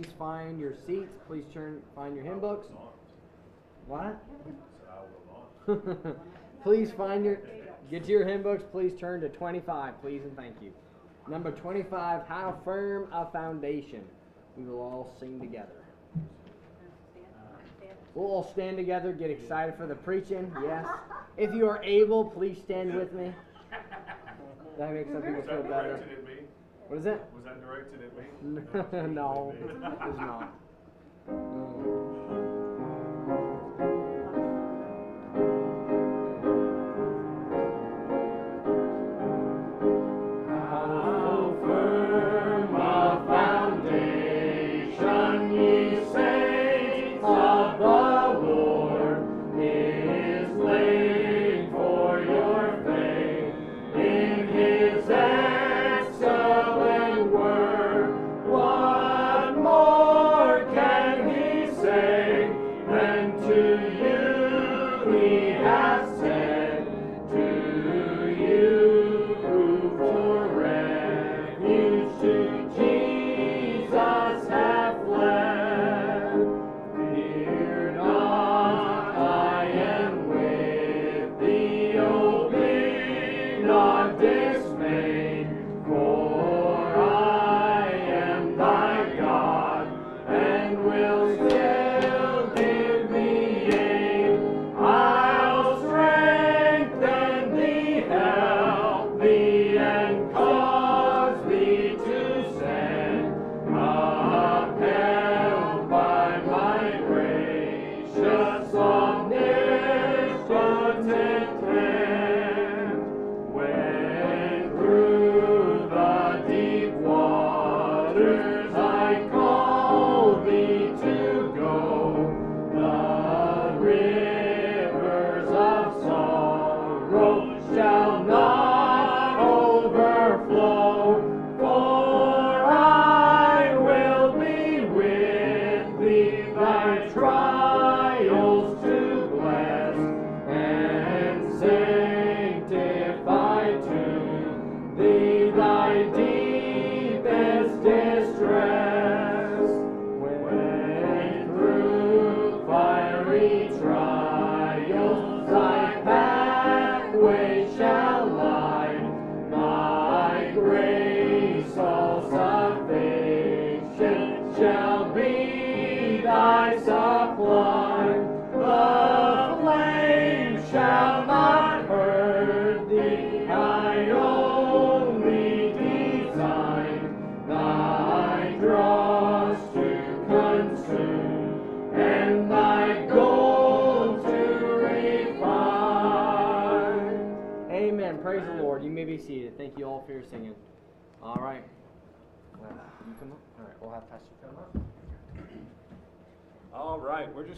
Please find your seats. Please turn, find your hymn books. What? please find your, get to your hymn books. Please turn to 25, please and thank you. Number 25, How Firm a Foundation. We will all sing together. We'll all stand together, get excited for the preaching. Yes. If you are able, please stand with me. That makes some people feel better. Directed at me? What is it? Was that directed at me? no, it's not. How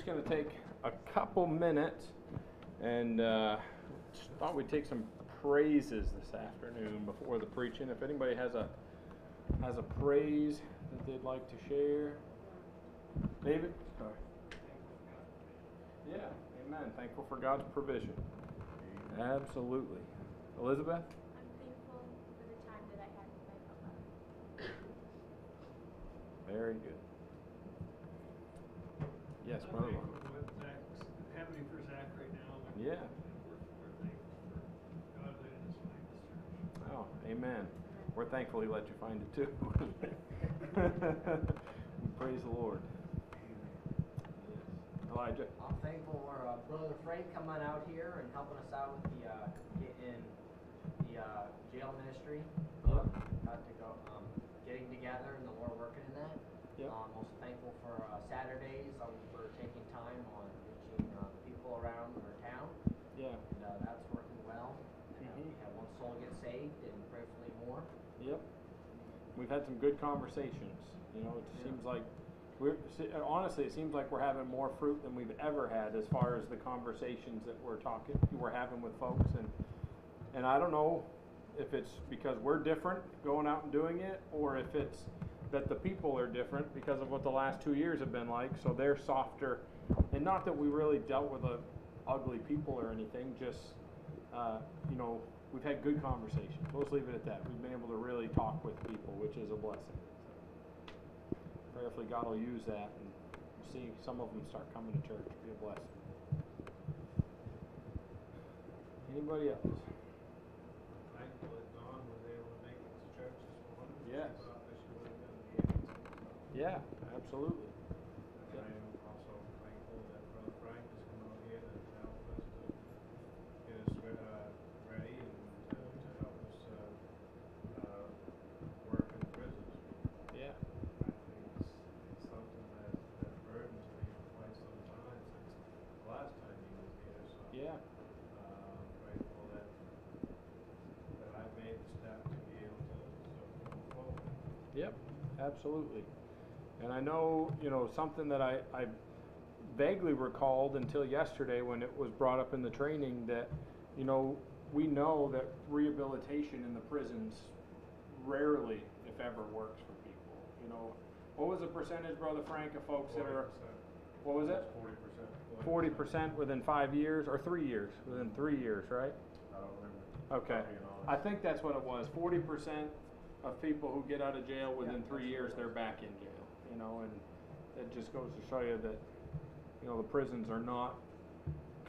just going to take a couple minutes and uh, thought we'd take some praises this afternoon before the preaching. If anybody has a has a praise that they'd like to share, David. Sorry. Yeah, Amen. Thankful for God's provision. Absolutely, Elizabeth. I'm thankful for the time that I had with my papa. Very good. Yes, I'm brother. thankful for what Zach's happening for Zach right now. and Yeah. We're, we're thankful for God letting us find this church. Oh, amen. We're thankful he let you find it too. Praise the Lord. Elijah. I'm thankful for uh, Brother Frank coming out here and helping us out with the uh, getting the uh, jail ministry. Yep. Um, got to go um, getting together and the Lord working in that. Yep. Um, also thankful for uh, Saturdays um, for taking time on reaching uh, people around our town, Yeah. and uh, that's working well. And, uh, Mhm. we had one soul get saved, and prayerfully more. Yep. We've had some good conversations. You know, it Yeah. seems like we're uh, honestly, it seems like we're having more fruit than we've ever had as far as the conversations that we're talking, we're having with folks, and and I don't know if it's because we're different going out and doing it, or if it's that the people are different because of what the last two years have been like, so they're softer. And not that we really dealt with a ugly people or anything, just uh, you know, we've had good conversations. Let's leave it at that. We've been able to really talk with people, which is a blessing. prayerfully God will use that and see some of them start coming to church. Be a blessing. Anybody else? Thankful Yeah, absolutely. And I am also thankful that Brother Frank has come out here to help us to get us, re- uh, ready and to, to help us, uh, uh, work in the prisons. Yeah. I think it's, it's something that, that burdens me for quite some time since the last time he was here, so. Yeah. Uh, grateful that, that I made the step to be able to, to move forward. Yep, absolutely. And I know, you know, something that I, I vaguely recalled until yesterday when it was brought up in the training that, you know, we know that rehabilitation in the prisons rarely, if ever, works for people. You know, what was the percentage, Brother Frank, of folks that are, what was it? Forty percent. Forty percent within five years, or three years, within three years, right? I don't remember. Okay, I think that's what it was, forty percent of people who get out of jail within three years, they're back in jail, you know, and it just goes to show you that, you know, the prisons are not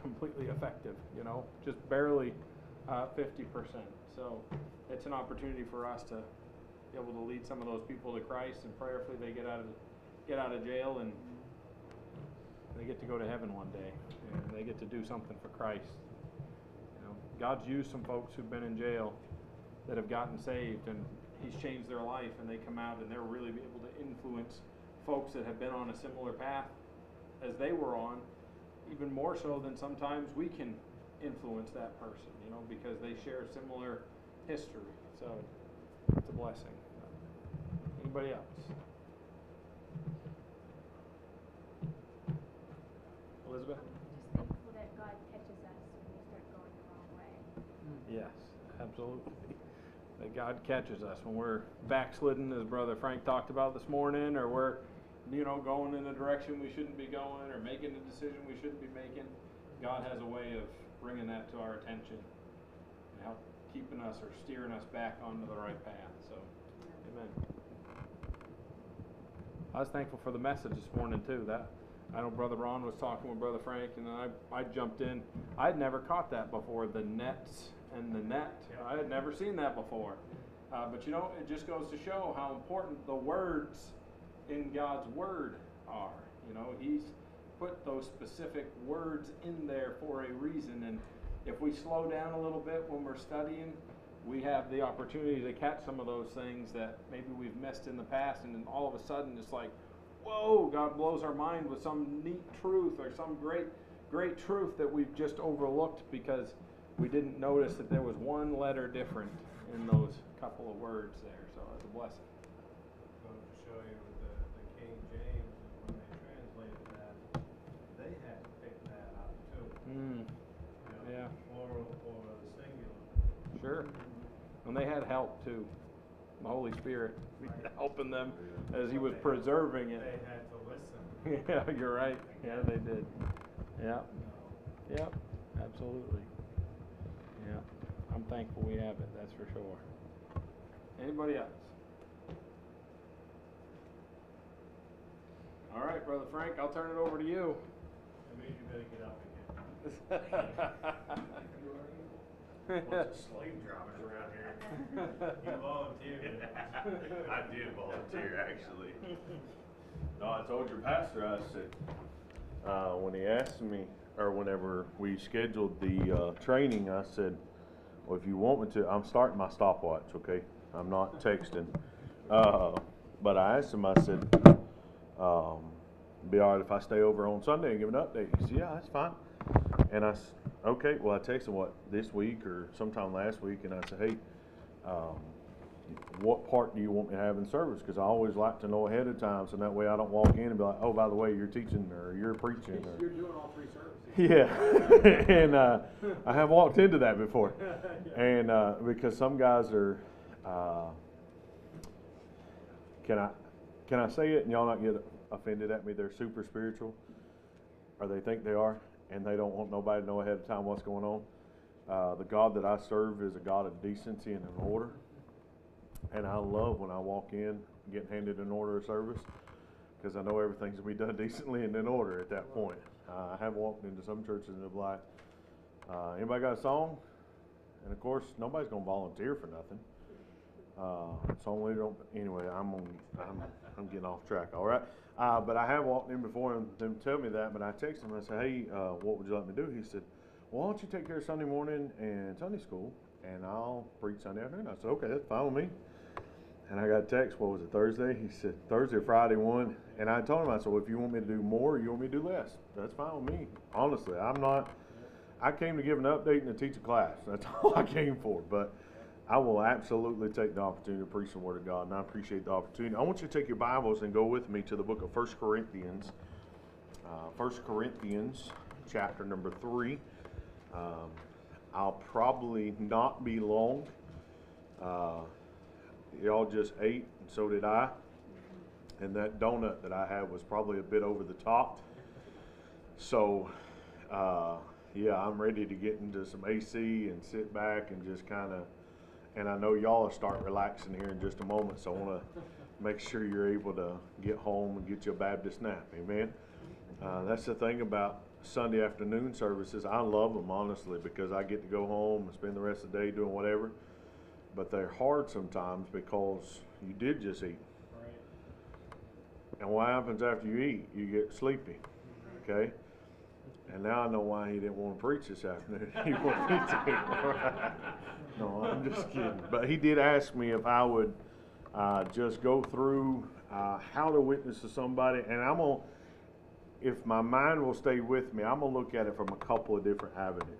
completely effective, you know, just barely, uh, fifty percent. So, it's an opportunity for us to be able to lead some of those people to Christ and prayerfully they get out of, get out of jail and they get to go to heaven one day, and they get to do something for Christ. You know, God's used some folks who've been in jail that have gotten saved, and He's changed their life, and they come out and they're really able to influence folks that have been on a similar path as they were on, even more so than sometimes we can influence that person, you know, because they share a similar history. So it's a blessing. Anybody else? Elizabeth? Just thankful that God catches us when we start going the wrong way. Hmm. Yes, absolutely. That God catches us when we're backslidden, as Brother Frank talked about this morning, or we're, you know, going in a direction we shouldn't be going, or making a decision we shouldn't be making. God has a way of bringing that to our attention and help keeping us or steering us back onto the right path. So, amen. I was thankful for the message this morning too. That I know Brother Ron was talking with Brother Frank, and then I I jumped in. I'd never caught that before. The nets and the net. I had never seen that before. Uh, but you know, it just goes to show how important the words in God's Word are. You know, He's put those specific words in there for a reason, and if we slow down a little bit when we're studying, we have the opportunity to catch some of those things that maybe we've missed in the past, and then all of a sudden it's like, whoa, God blows our mind with some neat truth or some great, great truth that we've just overlooked because we didn't notice that there was one letter different in those couple of words there. So it's a blessing. Going to show you with the, the King James, when they translated that, they had to pick that up too. Mm, You know, Yeah. Plural or the singular. sure. And they had help too. The Holy Spirit helping them as He was preserving it. They had to listen. yeah, you're right. Yeah, they did. Yeah. Yep. Absolutely. Yeah. I'm thankful we have it, that's for sure. Anybody else? All right, Brother Frank, I'll turn it over to you. I means you better get up again. Bunch of slave drivers around here. You volunteered. I did volunteer, actually. No, I told your pastor, I said, uh, when he asked me, or whenever we scheduled the, uh, training, I said, well, if you want me to, I'm starting my stopwatch, okay? I'm not texting. Uh, but I asked him, I said, um, be all right if I stay over on Sunday and give an update? He said, yeah, that's fine. And I s- okay, well, I texted him, what, this week or sometime last week, and I said, hey, um, what part do you want me to have in service? Because I always like to know ahead of time, so that way I don't walk in and be like, oh, by the way, you're teaching or you're preaching or. You're doing all three services. Yeah, and uh, I have walked into that before, and uh, because some guys are, uh, can I, can I say it and y'all not get offended at me? They're super spiritual, or they think they are, and they don't want nobody to know ahead of time what's going on. Uh, the God that I serve is a God of decency and an order, and I love when I walk in, get handed an order of service. because I know everything's gonna be done decently and in order at that point. Uh, I have walked into some churches and they're like, uh, anybody got a song? And of course, nobody's gonna volunteer for nothing. Uh, song leader don't, anyway, I'm on, I'm, I'm getting off track, all right? Uh, but I have walked in before and them tell me that, but I texted him, and I said, hey, uh, what would you like me to do? He said, well, why don't you take care of Sunday morning and Sunday school, and I'll preach Sunday afternoon. I said, okay, that's fine with me. And I got a text, what was it, Thursday? He said, Thursday or Friday one. And I told him, I said, well, if you want me to do more, you want me to do less, that's fine with me. Honestly, I'm not, I came to give an update and to teach a class. That's all I came for. But I will absolutely take the opportunity to preach the Word of God, and I appreciate the opportunity. I want you to take your Bibles and go with me to the book of First Corinthians. Uh, 1 Corinthians, chapter number 3. Um, I'll probably not be long. Uh, y'all just ate, and so did I. And that donut that I had was probably a bit over the top. So, uh, yeah, I'm ready to get into some AC and sit back and just kind of. And I know y'all will start relaxing here in just a moment, so I want to make sure you're able to get home and get your Baptist nap. Amen. Uh, that's the thing about Sunday afternoon services. I love them honestly because I get to go home and spend the rest of the day doing whatever. But they're hard sometimes because you did just eat. And what happens after you eat? You get sleepy. Okay? And now I know why he didn't want to preach this afternoon. he wanted me to. no, I'm just kidding. But he did ask me if I would uh, just go through uh, how to witness to somebody. And I'm going to, if my mind will stay with me, I'm going to look at it from a couple of different avenues.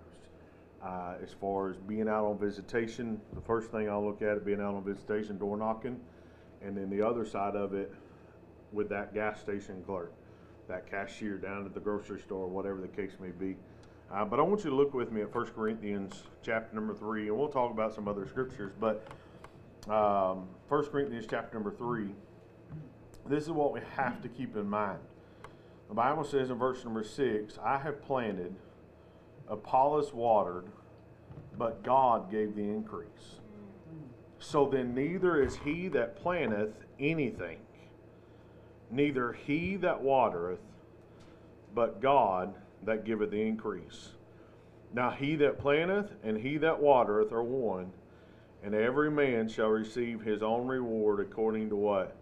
Uh, as far as being out on visitation, the first thing I'll look at it being out on visitation, door knocking, and then the other side of it with that gas station clerk, that cashier down at the grocery store, whatever the case may be. Uh, but I want you to look with me at 1 Corinthians chapter number 3, and we'll talk about some other scriptures. But um, 1 Corinthians chapter number 3, this is what we have to keep in mind. The Bible says in verse number 6, I have planted, Apollos watered, but God gave the increase. So then neither is he that planteth anything, neither he that watereth, but God that giveth the increase. Now he that planteth and he that watereth are one, and every man shall receive his own reward according to what?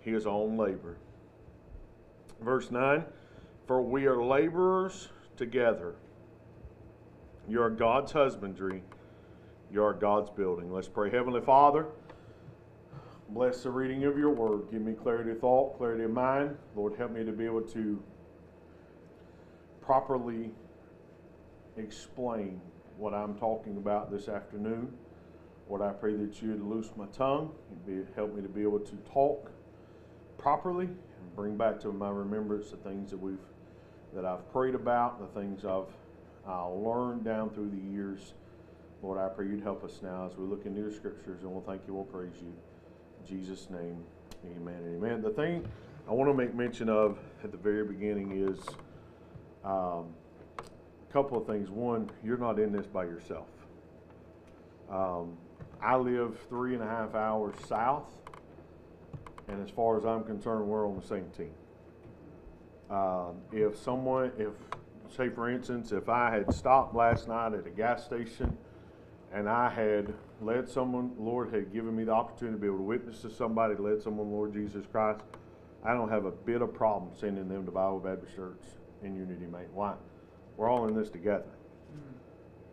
His own labor. Verse 9 For we are laborers together. You are God's husbandry. You are God's building. Let's pray. Heavenly Father, bless the reading of your word. Give me clarity of thought, clarity of mind. Lord, help me to be able to properly explain what I'm talking about this afternoon. Lord, I pray that you would loose my tongue and be, help me to be able to talk properly and bring back to my remembrance the things that we've that I've prayed about, the things I've uh, learned down through the years. Lord, I pray you'd help us now as we look into your scriptures, and we'll thank you, we'll praise you. In Jesus' name, amen amen. The thing I want to make mention of at the very beginning is um, a couple of things. One, you're not in this by yourself. Um, I live three and a half hours south, and as far as I'm concerned, we're on the same team. Um, if someone, if, say for instance, if I had stopped last night at a gas station and I had led someone, Lord had given me the opportunity to be able to witness to somebody, led someone, Lord Jesus Christ, I don't have a bit of problem sending them to Bible Baptist Church in Unity, Maine. Why? We're all in this together.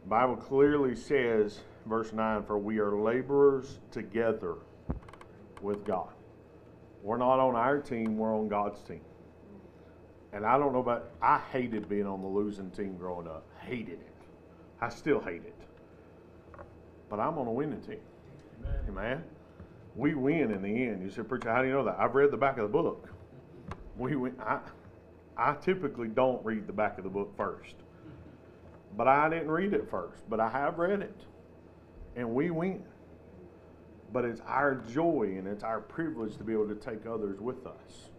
The Bible clearly says, verse 9, for we are laborers together with God. We're not on our team, we're on God's team. And I don't know about, I hated being on the losing team growing up. Hated it. I still hate it. But I'm on a winning team. Amen. We win in the end. You said, Preacher, how do you know that? I've read the back of the book. We win. I, I typically don't read the back of the book first. But I didn't read it first. But I have read it. And we win. But it's our joy and it's our privilege to be able to take others with us.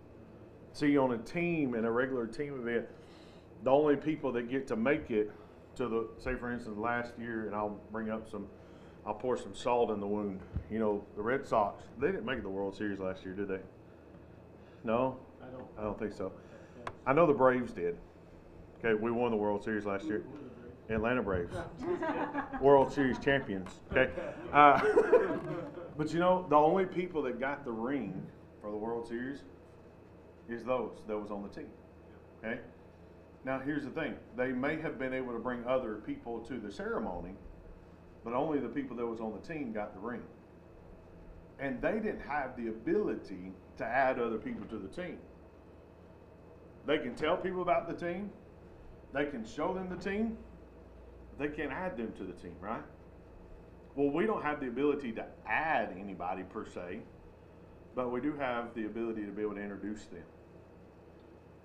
See, on a team, in a regular team event, the only people that get to make it to the, say for instance, last year, and I'll bring up some, I'll pour some salt in the wound. You know, the Red Sox, they didn't make the World Series last year, did they? No? I don't. I don't think so. I know the Braves did. Okay, we won the World Series last year. Atlanta Braves, World Series champions. Okay, uh, but you know the only people that got the ring for the World Series is those that was on the team. Okay. Now here's the thing: they may have been able to bring other people to the ceremony, but only the people that was on the team got the ring. And they didn't have the ability to add other people to the team. They can tell people about the team. They can show them the team. They can't add them to the team, right? Well, we don't have the ability to add anybody per se, but we do have the ability to be able to introduce them.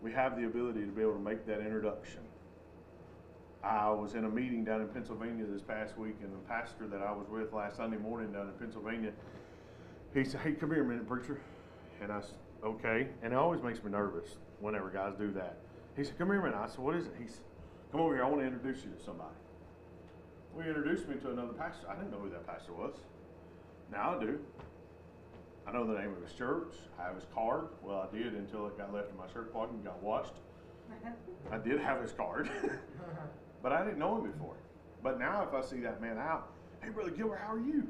We have the ability to be able to make that introduction. I was in a meeting down in Pennsylvania this past week, and the pastor that I was with last Sunday morning down in Pennsylvania, he said, "Hey, come here a minute, preacher." And I said, "Okay." And it always makes me nervous whenever guys do that. He said, "Come here a minute." I said, "What is it?" He said, "Come over here. I want to introduce you to somebody." He introduced me to another pastor. I didn't know who that pastor was. Now I do. I know the name of his church. I have his card. Well, I did until it got left in my shirt pocket and got washed. I did have his card, but I didn't know him before. But now, if I see that man out, hey, brother Gilbert, how are you?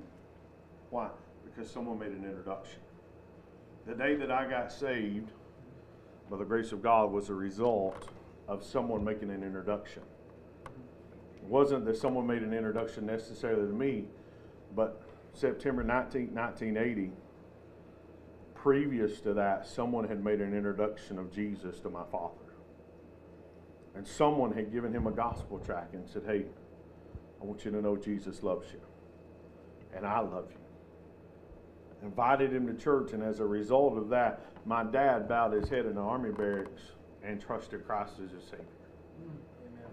Why? Because someone made an introduction. The day that I got saved, by the grace of God, was a result of someone making an introduction. It wasn't that someone made an introduction necessarily to me, but September 19, 1980, previous to that, someone had made an introduction of Jesus to my father. And someone had given him a gospel tract and said, Hey, I want you to know Jesus loves you. And I love you. Invited him to church, and as a result of that, my dad bowed his head in the army barracks and trusted Christ as his Savior.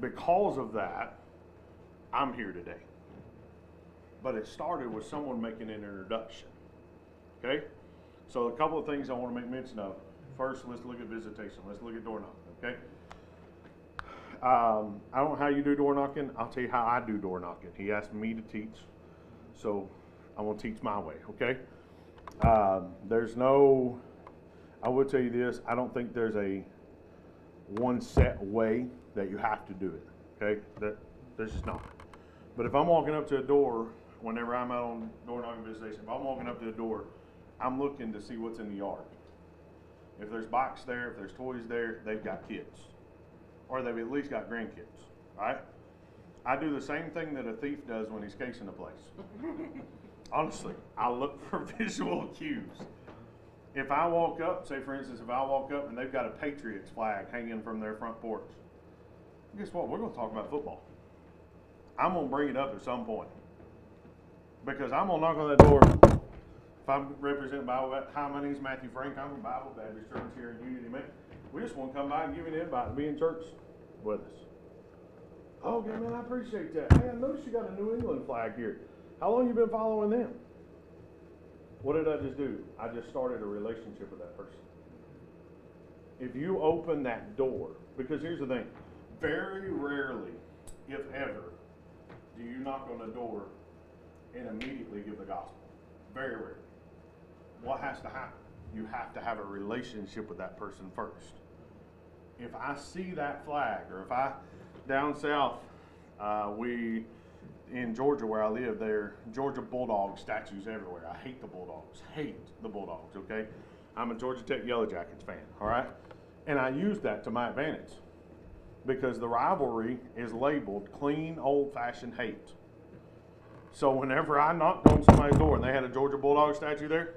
Because of that, I'm here today. But it started with someone making an introduction. Okay? So, a couple of things I want to make mention of. First, let's look at visitation. Let's look at door knocking. Okay? Um, I don't know how you do door knocking. I'll tell you how I do door knocking. He asked me to teach, so I'm going to teach my way. Okay? Um, there's no, I will tell you this. I don't think there's a one set way that you have to do it. Okay? That there's just not. But if I'm walking up to a door, whenever I'm out on door knocking visitation, if I'm walking up to a door, I'm looking to see what's in the yard. If there's bikes there, if there's toys there, they've got kids. Or they've at least got grandkids. Right? I do the same thing that a thief does when he's casing a place. Honestly, I look for visual cues. If I walk up, say for instance, if I walk up and they've got a Patriots flag hanging from their front porch, guess what? We're going to talk about football. I'm going to bring it up at some point. Because I'm going to knock on that door. I'm representing Bible, hi, my name's Matthew Frank. I'm from Bible Baptist Church here in Unity, man. We just want to come by and give you an invite to be in church with us. Oh, okay, man, I appreciate that. Hey, I noticed you got a New England flag here. How long you been following them? What did I just do? I just started a relationship with that person. If you open that door, because here's the thing, very rarely, if ever, do you knock on a door and immediately give the gospel. Very rarely. What has to happen? You have to have a relationship with that person first. If I see that flag, or if I, down south, uh, we, in Georgia where I live, there Georgia Bulldog statues everywhere. I hate the Bulldogs. Hate the Bulldogs. Okay, I'm a Georgia Tech Yellow Jackets fan. All right, and I use that to my advantage because the rivalry is labeled clean, old-fashioned hate. So whenever I knocked on somebody's door and they had a Georgia Bulldog statue there,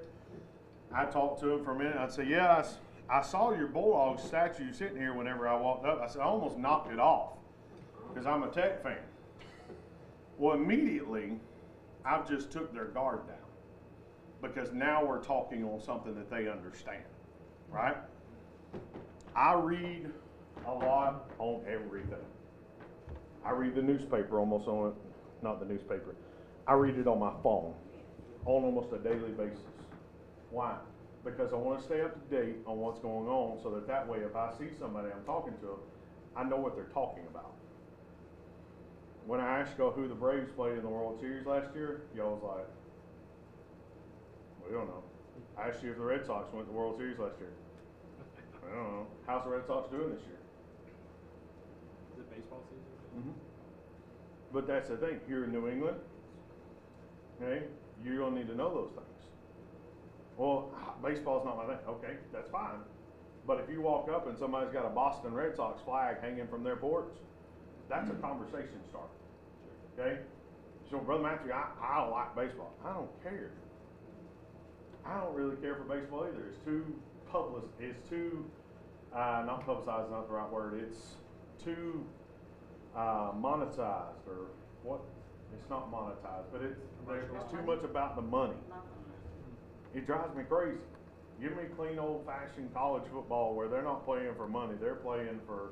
I talked to him for a minute. I'd say, "Yeah, I I, saw your Bulldog statue sitting here whenever I walked up." I said, "I almost knocked it off because I'm a Tech fan." Well, immediately, I've just took their guard down because now we're talking on something that they understand, right? I read a lot on everything. I read the newspaper almost on it, not the newspaper. I read it on my phone on almost a daily basis. Why? Because I want to stay up to date on what's going on so that that way if I see somebody I'm talking to, I know what they're talking about. When I asked y'all who the Braves played in the World Series last year, y'all was like, we don't know. I asked you if the Red Sox went to the World Series last year. I don't know. How's the Red Sox doing this year? Is it baseball season? Mm-hmm. But that's the thing, here in New England, okay, you're gonna need to know those things. Well, baseball's not my thing, okay, that's fine. But if you walk up and somebody's got a Boston Red Sox flag hanging from their porch, that's a conversation starter, okay? So, Brother Matthew, I, I don't like baseball. I don't care. I don't really care for baseball either. It's too public, it's too, uh, not publicized, not the right word. It's too, uh, monetized or what? It's not monetized, but it's, it's too much about the money. It drives me crazy. Give me clean old fashioned college football where they're not playing for money, they're playing for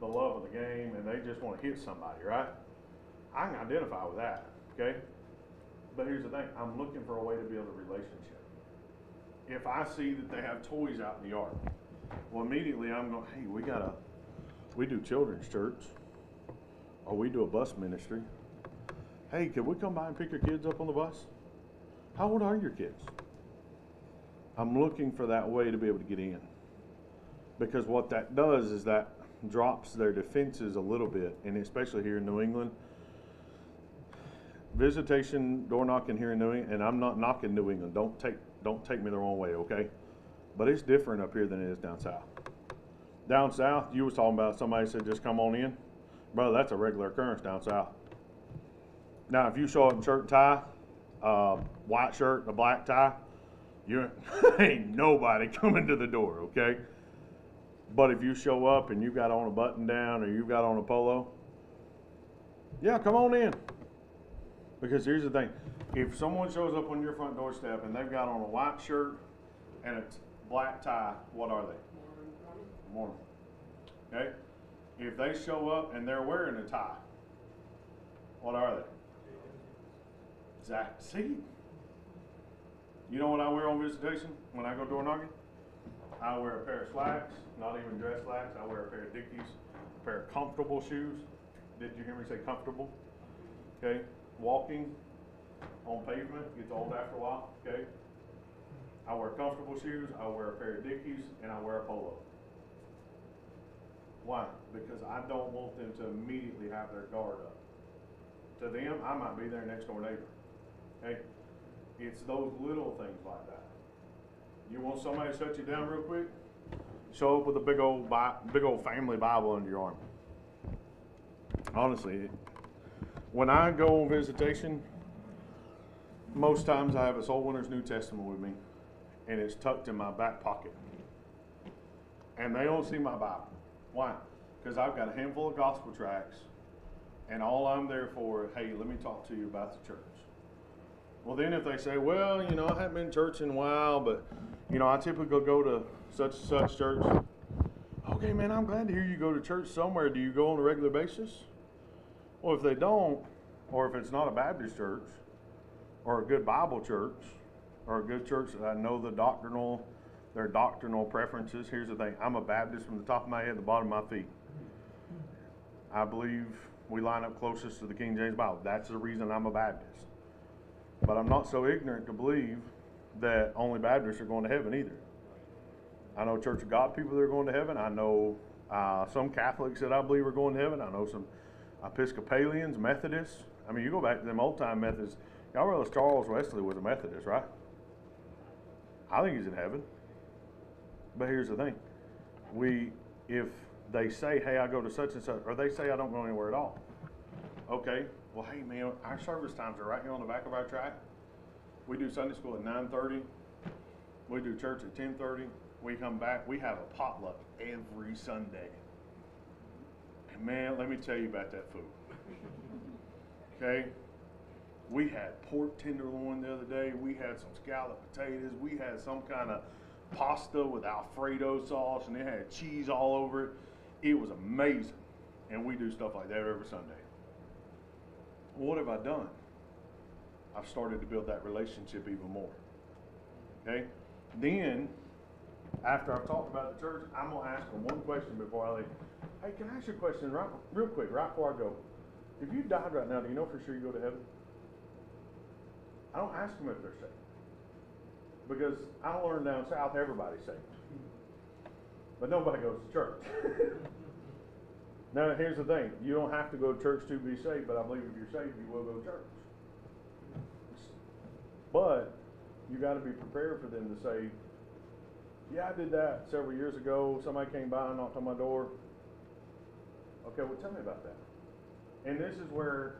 the love of the game and they just wanna hit somebody, right? I can identify with that, okay? But here's the thing, I'm looking for a way to build a relationship. If I see that they have toys out in the yard, well, immediately I'm going, hey, we got a, we do children's church, or we do a bus ministry. Hey, can we come by and pick your kids up on the bus? How old are your kids? I'm looking for that way to be able to get in. Because what that does is that drops their defenses a little bit, and especially here in New England. Visitation door knocking here in New England, and I'm not knocking New England. Don't take don't take me the wrong way, okay? But it's different up here than it is down south. Down south, you was talking about somebody said just come on in, brother. That's a regular occurrence down south. Now, if you show up in shirt and tie, uh, white shirt and a black tie, you ain't nobody coming to the door, okay? But if you show up and you've got on a button down or you've got on a polo, yeah, come on in. Because here's the thing, if someone shows up on your front doorstep and they've got on a white shirt and a black tie, what are they? Mormon. Okay? If they show up and they're wearing a tie, what are they? Exact. See? You know what I wear on visitation when I go door knocking? I wear a pair of slacks, not even dress slacks. I wear a pair of Dickies, a pair of comfortable shoes. Did you hear me say comfortable? Okay? Walking on pavement gets old after a while, okay? I wear comfortable shoes, I wear a pair of Dickies, and I wear a polo. Why? Because I don't want them to immediately have their guard up. To them, I might be their next door neighbor. Okay? It's those little things like that. You want somebody to shut you down real quick? Show up with a big old Bi- big old family Bible under your arm. Honestly, when I go on visitation, most times I have a Soul Winner's New Testament with me, and it's tucked in my back pocket. And they don't see my Bible. Why? Because I've got a handful of gospel tracts, and all I'm there for, hey, let me talk to you about the church. Well, then if they say, well, you know, I haven't been church in a while, but, you know, I typically go to such and such church. Okay, man, I'm glad to hear you go to church somewhere. Do you go on a regular basis? Well, if they don't, or if it's not a Baptist church, or a good Bible church, or a good church that I know the doctrinal, their doctrinal preferences. Here's the thing: I'm a Baptist from the top of my head to the bottom of my feet. I believe we line up closest to the King James Bible. That's the reason I'm a Baptist. But I'm not so ignorant to believe that only Baptists are going to heaven either. I know Church of God people that are going to heaven. I know uh, some Catholics that I believe are going to heaven. I know some Episcopalians, Methodists. I mean, you go back to them old time Methodists. Y'all realize Charles Wesley was a Methodist, right? I think he's in heaven. But here's the thing: we, if they say, "Hey, I go to such and such," or they say, "I don't go anywhere at all," okay. Well, hey man, our service times are right here on the back of our tract. We do Sunday school at nine thirty. We do church at ten thirty. We come back. We have a potluck every Sunday. And man, let me tell you about that food. Okay, we had pork tenderloin the other day. We had some scalloped potatoes. We had some kind of pasta with Alfredo sauce, and it had cheese all over it. It was amazing. And we do stuff like that every Sunday. What have I done? I've started to build that relationship even more. Okay? Then, after I've talked about the church, I'm going to ask them one question before I leave. Hey, can I ask you a question right, real quick, right before I go? If you died right now, do you know for sure you go to heaven? I don't ask them if they're saved. Because I learned down south everybody's saved. but nobody goes to church. now, here's the thing you don't have to go to church to be saved, but I believe if you're saved, you will go to church. But you got to be prepared for them to say, Yeah, I did that several years ago. Somebody came by and knocked on my door. Okay, well, tell me about that. And this is where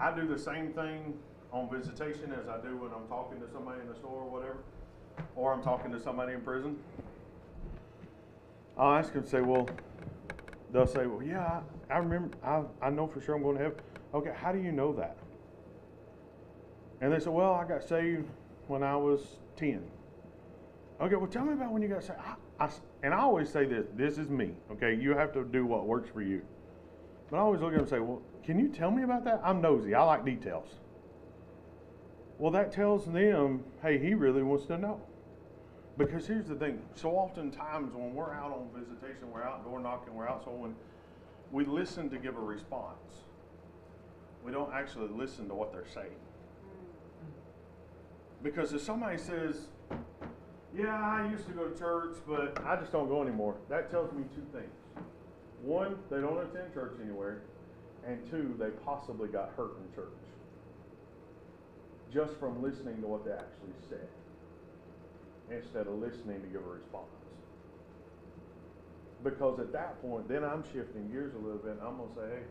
I do the same thing on visitation as I do when I'm talking to somebody in the store or whatever, or I'm talking to somebody in prison. I'll ask them, to say, well, they'll say, well, yeah, I, remember, I, I know for sure I'm going to heaven. Okay, how do you know that? And they say, well, I got saved when I was 10. Okay, well, tell me about when you got saved. I, I, and I always say this this is me, okay? You have to do what works for you. But I always look at them and say, well, can you tell me about that? I'm nosy, I like details. Well, that tells them, hey, he really wants to know. Because here's the thing so oftentimes when we're out on visitation, we're out door knocking, we're out, so when we listen to give a response, we don't actually listen to what they're saying. Because if somebody says, Yeah, I used to go to church, but I just don't go anymore, that tells me two things. One, they don't attend church anywhere, and two, they possibly got hurt in church just from listening to what they actually said instead of listening to give a response. Because at that point, then I'm shifting gears a little bit. And I'm going to say, hey,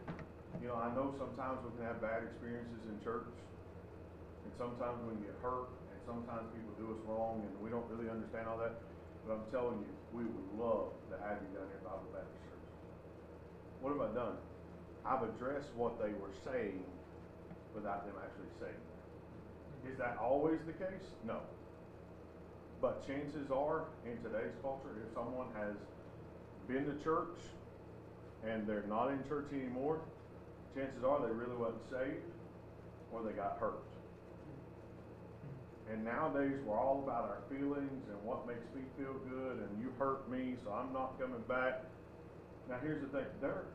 you know, I know sometimes we can have bad experiences in church, and sometimes we can get hurt, and sometimes people do us wrong, and we don't really understand all that. But I'm telling you, we would love to have you down here at Bible Baptist Church. What have I done? I've addressed what they were saying without them actually saying it. Is that always the case? No. But chances are, in today's culture, if someone has been to church and they're not in church anymore, chances are they really wasn't saved or they got hurt. And nowadays, we're all about our feelings and what makes me feel good, and you hurt me, so I'm not coming back. Now, here's the thing. There,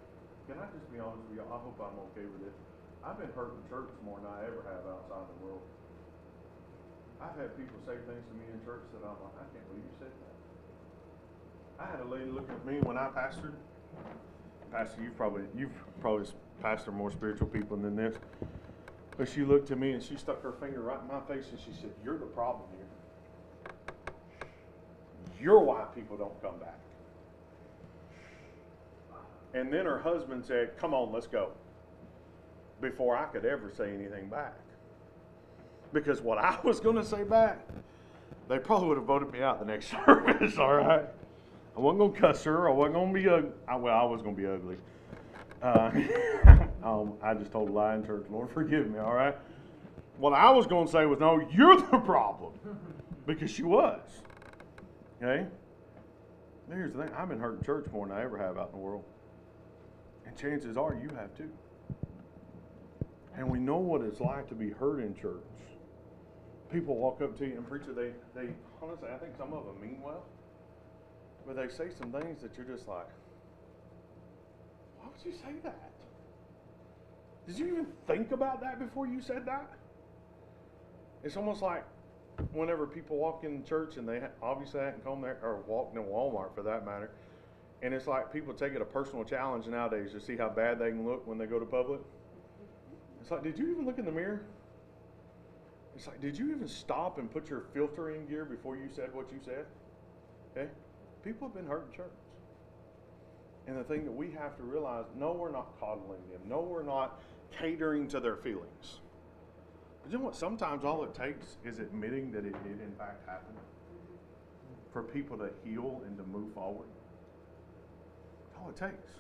can I just be honest with you? I hope I'm okay with this. I've been hurt in church more than I ever have outside the world. I've had people say things to me in church that I'm like, I can't believe you said that. I had a lady look at me when I pastored. Pastor, you've probably you've probably pastored more spiritual people than this. But she looked at me and she stuck her finger right in my face and she said, You're the problem here. You're why people don't come back. And then her husband said, Come on, let's go. Before I could ever say anything back. Because what I was going to say back, they probably would have voted me out the next service, all right? I wasn't going to cuss her. I wasn't going to be ugly. Well, I was going to be ugly. Uh, um, I just told a lie in church. Lord, forgive me, all right? What I was going to say was, no, you're the problem. Because she was. Okay? Here's the thing I've been hurt in church more than I ever have out in the world. And chances are you have too. And we know what it's like to be hurt in church. People walk up to you and preacher, they, they honestly, I think some of them mean well, but they say some things that you're just like, why would you say that? Did you even think about that before you said that? It's almost like whenever people walk in church and they obviously hadn't come there or walked in Walmart for that matter, and it's like people take it a personal challenge nowadays to see how bad they can look when they go to public. It's like, did you even look in the mirror? It's like, did you even stop and put your filter in gear before you said what you said? Okay? People have been hurt in church. And the thing that we have to realize no, we're not coddling them. No, we're not catering to their feelings. But you know what? Sometimes all it takes is admitting that it did, in fact, happen for people to heal and to move forward. That's all it takes.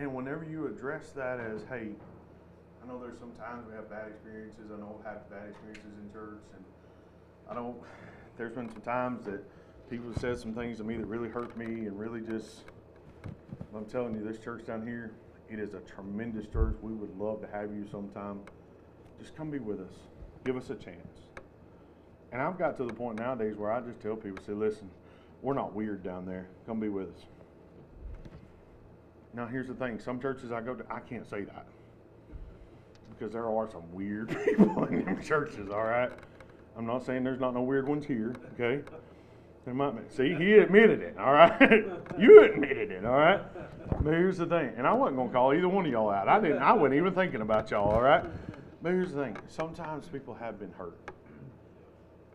And whenever you address that as, hey, I know there's sometimes we have bad experiences. I know I've had bad experiences in church, and I don't. There's been some times that people have said some things to me that really hurt me and really just. I'm telling you, this church down here, it is a tremendous church. We would love to have you sometime. Just come be with us. Give us a chance. And I've got to the point nowadays where I just tell people, say, listen, we're not weird down there. Come be with us. Now, here's the thing some churches I go to, I can't say that. Because there are some weird people in them churches, all right? I'm not saying there's not no weird ones here, okay? It might be. See, he admitted it, all right? you admitted it, all right? But here's the thing, and I wasn't gonna call either one of y'all out. I didn't. I wasn't even thinking about y'all, all right? But here's the thing: sometimes people have been hurt,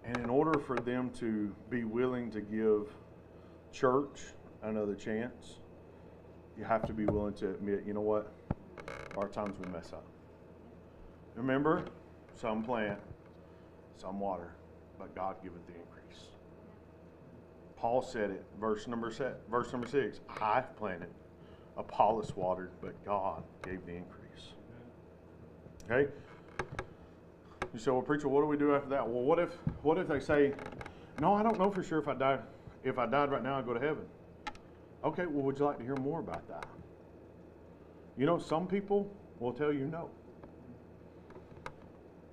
and in order for them to be willing to give church another chance, you have to be willing to admit, you know what? There are times we mess up. Remember, some plant, some water, but God giveth the increase. Paul said it, verse number set, verse number six. I planted, Apollos watered, but God gave the increase. Okay. You say, well, preacher, what do we do after that? Well, what if, what if they say, no, I don't know for sure if I died, if I died right now, I'd go to heaven. Okay, well, would you like to hear more about that? You know, some people will tell you no.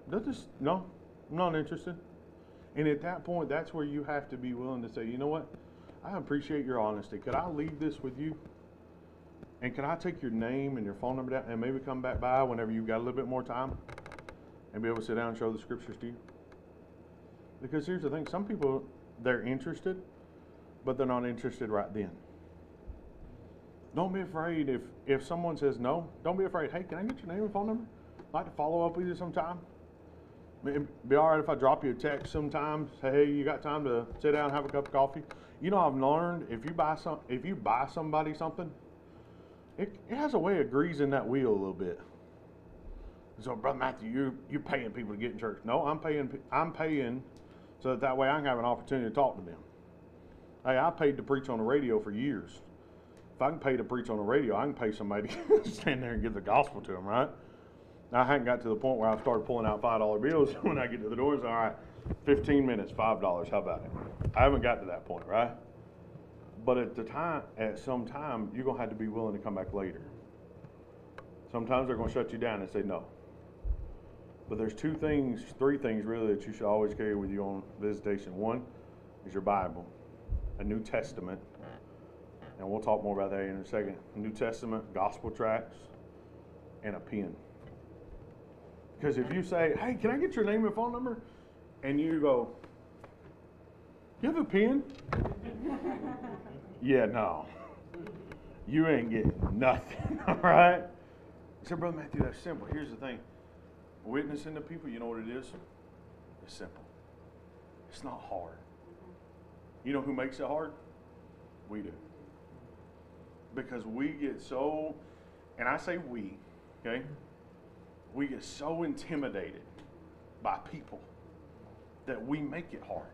They'll just, no, I'm not interested. And at that point, that's where you have to be willing to say, you know what? I appreciate your honesty. Could I leave this with you? And can I take your name and your phone number down and maybe come back by whenever you've got a little bit more time and be able to sit down and show the scriptures to you? Because here's the thing some people, they're interested, but they're not interested right then. Don't be afraid if, if someone says no, don't be afraid. Hey, can I get your name and phone number? I'd like to follow up with you sometime. Be all right if I drop you a text sometimes. Hey, you got time to sit down and have a cup of coffee? You know, I've learned if you buy some, if you buy somebody something, it, it has a way of greasing that wheel a little bit. So, brother Matthew, you you're paying people to get in church. No, I'm paying. I'm paying so that that way I can have an opportunity to talk to them. Hey, I paid to preach on the radio for years. If I can pay to preach on the radio, I can pay somebody to stand there and give the gospel to them, right? I hadn't got to the point where I've started pulling out five dollar bills when I get to the doors. All right, fifteen minutes, five dollars. How about it? I haven't got to that point, right? But at the time, at some time, you're gonna have to be willing to come back later. Sometimes they're gonna shut you down and say no. But there's two things, three things really that you should always carry with you on visitation. One is your Bible, a New Testament, and we'll talk more about that in a second. New Testament, gospel tracts, and a pen. Because if you say, hey, can I get your name and phone number? And you go, you have a pen? yeah, no. You ain't getting nothing, all right? I said, Brother Matthew, that's simple. Here's the thing witnessing to people, you know what it is? It's simple, it's not hard. You know who makes it hard? We do. Because we get so, and I say we, okay? We get so intimidated by people that we make it hard.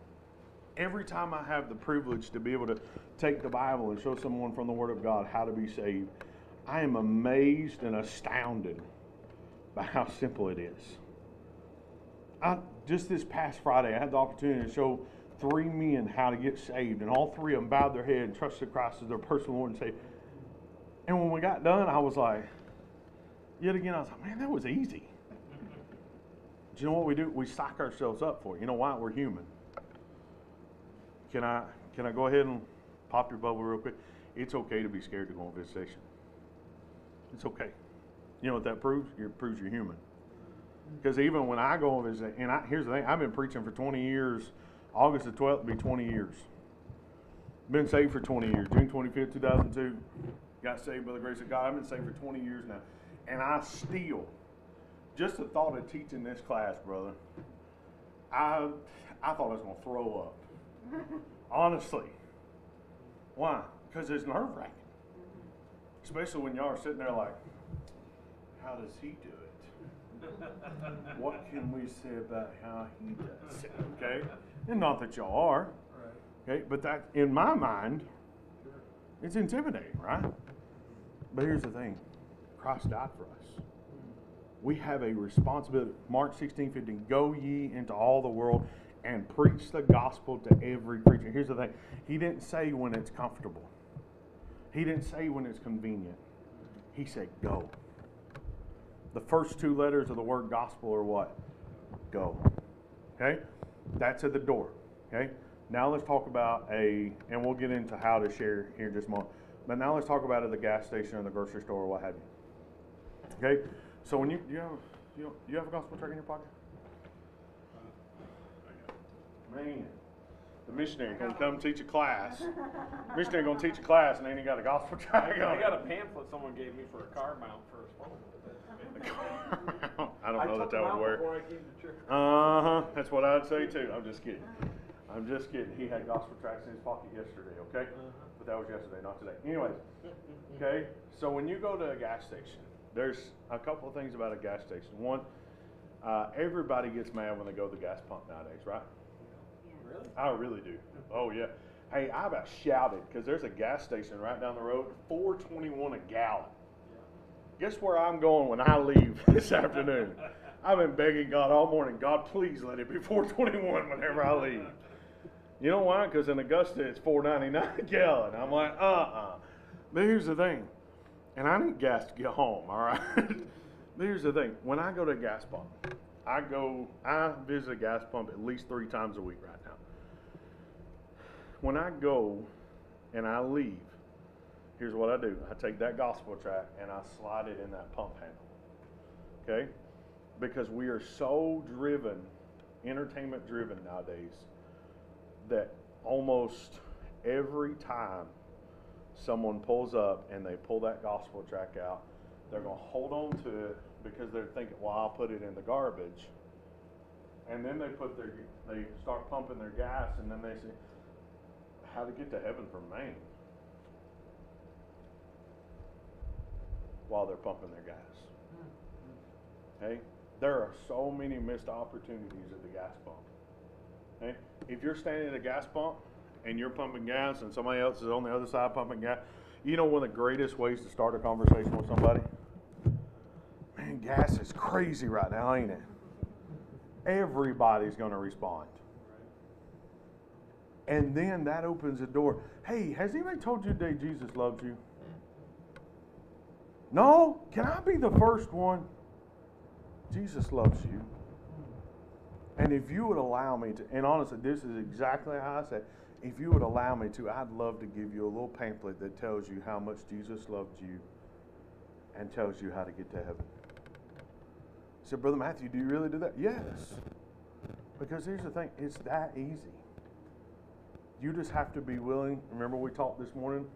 Every time I have the privilege to be able to take the Bible and show someone from the Word of God how to be saved, I am amazed and astounded by how simple it is. I, just this past Friday, I had the opportunity to show three men how to get saved, and all three of them bowed their head and trusted Christ as their personal Lord and Savior. And when we got done, I was like, yet again, I was like, man, that was easy. Do you know what we do? We psych ourselves up for it. You know why? We're human. Can I can I go ahead and pop your bubble real quick? It's okay to be scared to go on visitation. It's okay. You know what that proves? It proves you're human. Because even when I go on visit, and I, here's the thing, I've been preaching for 20 years. August the 12th will be 20 years. Been saved for 20 years. June 25th, 2002, got saved by the grace of God. I've been saved for 20 years now. And I still, just the thought of teaching this class, brother, I, I thought I was going to throw up. Honestly. Why? Because it's nerve wracking. Especially when y'all are sitting there like, how does he do it? what can we say about how he does it? Okay? And not that y'all are. Okay? But that, in my mind, it's intimidating, right? But here's the thing Christ died for us. We have a responsibility. Mark 16, 15, go ye into all the world and preach the gospel to every creature. Here's the thing He didn't say when it's comfortable, He didn't say when it's convenient. He said, go. The first two letters of the word gospel are what? Go. Okay? That's at the door. Okay? Now let's talk about a, and we'll get into how to share here in just a moment. But now let's talk about at the gas station or the grocery store or what have you. Okay? So when you, you have, you, know, you have a gospel tract in your pocket? Man, the missionary gonna come teach a class. Missionary gonna teach a class and then he got a gospel tract on I got a pamphlet someone gave me for a car mount for his phone. I don't know that that would work. Before I came to church. Uh huh. That's what I'd say too. I'm just kidding. I'm just kidding. He had gospel tracts in his pocket yesterday. Okay, but that was yesterday, not today. Anyways, okay. So when you go to a gas station, there's a couple of things about a gas station. One, uh, everybody gets mad when they go to the gas pump nowadays, right? Really? I really do. Oh yeah. Hey, I about shouted because there's a gas station right down the road, 421 a gallon. Guess where I'm going when I leave this afternoon? I've been begging God all morning. God, please let it be 421 whenever I leave. You know why? Because in Augusta it's 4.99 a gallon. I'm like, uh-uh. But here's the thing, and I need gas to get home. All right. here's the thing: when I go to a gas pump, I go, I visit a gas pump at least three times a week right now. When I go and I leave, here's what I do: I take that gospel tract and I slide it in that pump handle. Okay? Because we are so driven, entertainment driven nowadays, that almost every time someone pulls up and they pull that gospel tract out, they're going to hold on to it because they're thinking, well, I'll put it in the garbage. And then they put their, they start pumping their gas, and then they say, how to get to heaven from Maine while they're pumping their gas. Hmm. Okay? There are so many missed opportunities at the gas pump. Okay? If you're standing at a gas pump and you're pumping gas and somebody else is on the other side pumping gas, you know one of the greatest ways to start a conversation with somebody? Man, gas is crazy right now, ain't it? Everybody's going to respond. And then that opens the door. Hey, has anybody told you today Jesus loves you? No? Can I be the first one? Jesus loves you. And if you would allow me to, and honestly, this is exactly how I said, if you would allow me to, I'd love to give you a little pamphlet that tells you how much Jesus loved you and tells you how to get to heaven. I said, Brother Matthew, do you really do that? Yes. Because here's the thing it's that easy. You just have to be willing. Remember, we talked this morning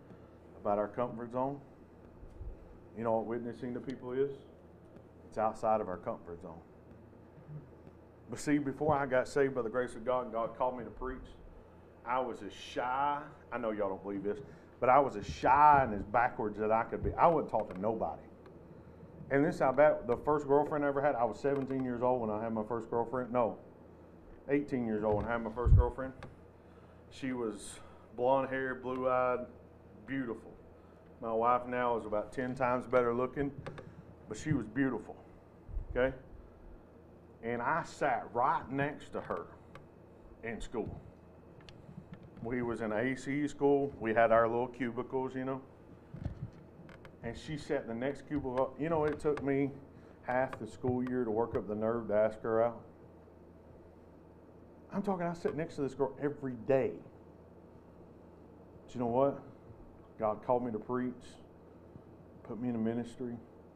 about our comfort zone? You know what witnessing to people is? It's outside of our comfort zone. But see, before I got saved by the grace of God and God called me to preach, I was as shy. I know y'all don't believe this, but I was as shy and as backwards that I could be. I wouldn't talk to nobody. And this how bad the first girlfriend I ever had, I was 17 years old when I had my first girlfriend. No, 18 years old when I had my first girlfriend. She was blonde hair, blue eyed, beautiful. My wife now is about 10 times better looking, but she was beautiful. Okay? And I sat right next to her in school. We was in ACE school. We had our little cubicles, you know. And she sat in the next cubicle. Up. You know, it took me half the school year to work up the nerve to ask her out. I'm talking, I sit next to this girl every day. But you know what? God called me to preach, put me in a ministry.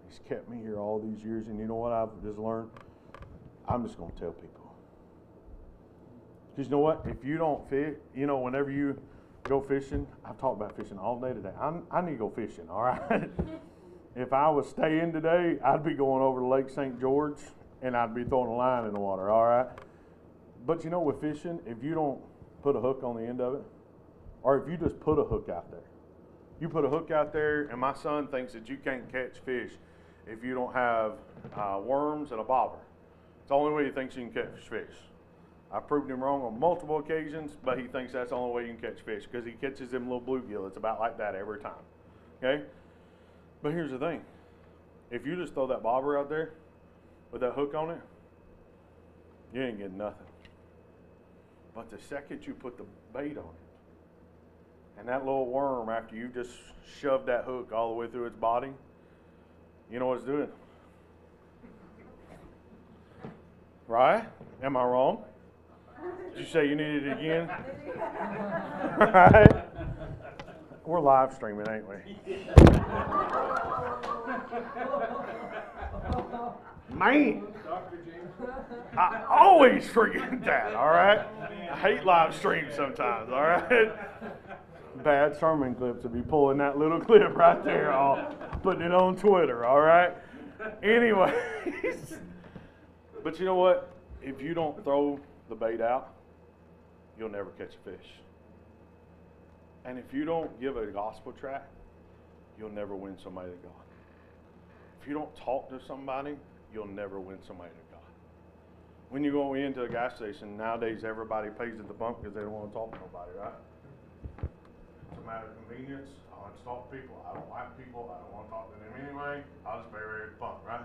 He's kept me here all these years. And you know what I've just learned? I'm just going to tell people. Because you know what? If you don't fit, you know, whenever you go fishing, I've talked about fishing all day today. I'm, I need to go fishing, all right? if I was staying today, I'd be going over to Lake St. George and I'd be throwing a line in the water, all right? But you know, with fishing, if you don't put a hook on the end of it, or if you just put a hook out there, you put a hook out there, and my son thinks that you can't catch fish if you don't have uh, worms and a bobber. It's the only way he thinks you can catch fish. I've proved him wrong on multiple occasions, but he thinks that's the only way you can catch fish because he catches them little bluegill. It's about like that every time. Okay? But here's the thing if you just throw that bobber out there with that hook on it, you ain't getting nothing. But the second you put the bait on it, and that little worm, after you just shoved that hook all the way through its body, you know what it's doing? Right? Am I wrong? Did you say you needed it again? right? We're live streaming, ain't we? Man! I always forget that, all right? I hate live streams sometimes, all right? Bad sermon clips to be pulling that little clip right there, all putting it on Twitter, all right? Anyways, but you know what? If you don't throw the bait out, you'll never catch a fish. And if you don't give a gospel tract, you'll never win somebody to God. If you don't talk to somebody, you'll never win somebody to God. When you go into a gas station, nowadays everybody pays at the pump because they don't want to talk to nobody, right? It's a matter of convenience. I want to talk to people. I don't like people. I don't want to talk to them anyway. I'll just pay right at the pump, right?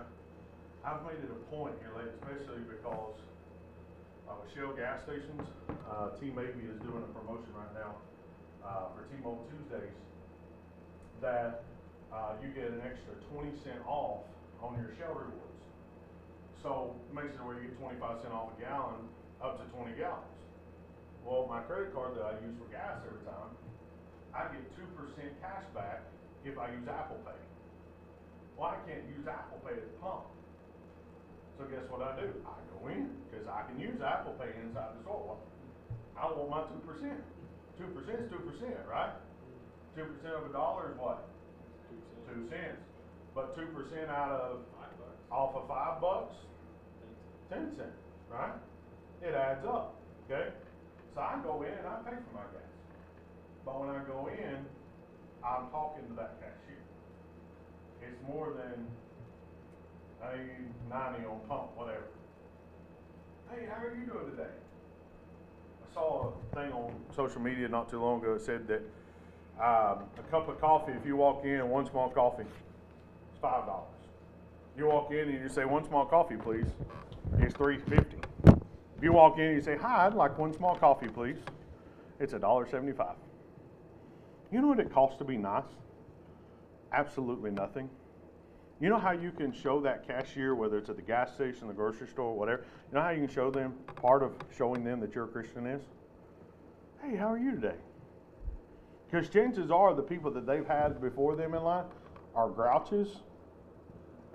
I've made it a point here lately, especially because uh, Shell gas stations, uh, T-Mobile is doing a promotion right now uh, for T-Mobile Tuesdays that uh, you get an extra 20 cent off on your Shell rewards. So it makes it where you get 25 cent off a gallon up to 20 gallons. Well, my credit card that I use for gas every time, I get 2% cash back if I use Apple Pay. Well, I can't use Apple Pay at the pump. So guess what I do? I go in, because I can use Apple Pay inside the store. I want my two percent. Two percent is two percent, right? Two percent of a dollar is what? Two cents. But two percent out of, off of five bucks, ten cents, right? It adds up, okay? So I go in and I pay for my gas. But when I go in, I'm talking to that cashier. It's more than a ninety on pump, whatever. Hey, how are you doing today? I saw a thing on social media not too long ago that said that um, a cup of coffee, if you walk in, one small coffee, it's five dollars. You walk in and you say, one small coffee, please, it's three fifty. If you walk in and you say, hi, I'd like one small coffee, please, it's a dollar seventy-five. You know what it costs to be nice? Absolutely nothing. You know how you can show that cashier, whether it's at the gas station, the grocery store, whatever, you know how you can show them, part of showing them that you're a Christian is? Hey, how are you today? Because chances are the people that they've had before them in life are grouches,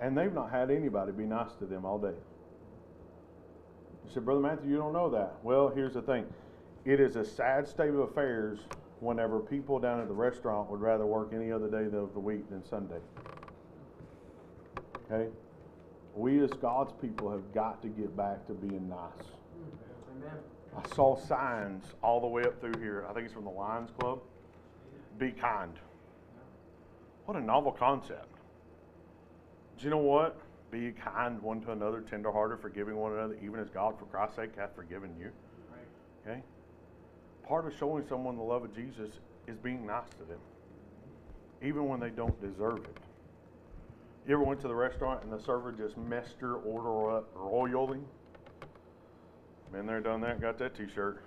and they've not had anybody be nice to them all day. You said, Brother Matthew, you don't know that. Well, here's the thing it is a sad state of affairs whenever people down at the restaurant would rather work any other day of the week than Sunday. Okay? We as God's people have got to get back to being nice. Amen. I saw signs all the way up through here. I think it's from the Lions Club. Be kind. What a novel concept. Do you know what? Be kind one to another, tenderhearted, forgiving one another, even as God, for Christ's sake, hath forgiven you. Okay? Part of showing someone the love of Jesus is being nice to them, even when they don't deserve it. You ever went to the restaurant and the server just messed your order up royally? Been there, done that, got that T-shirt.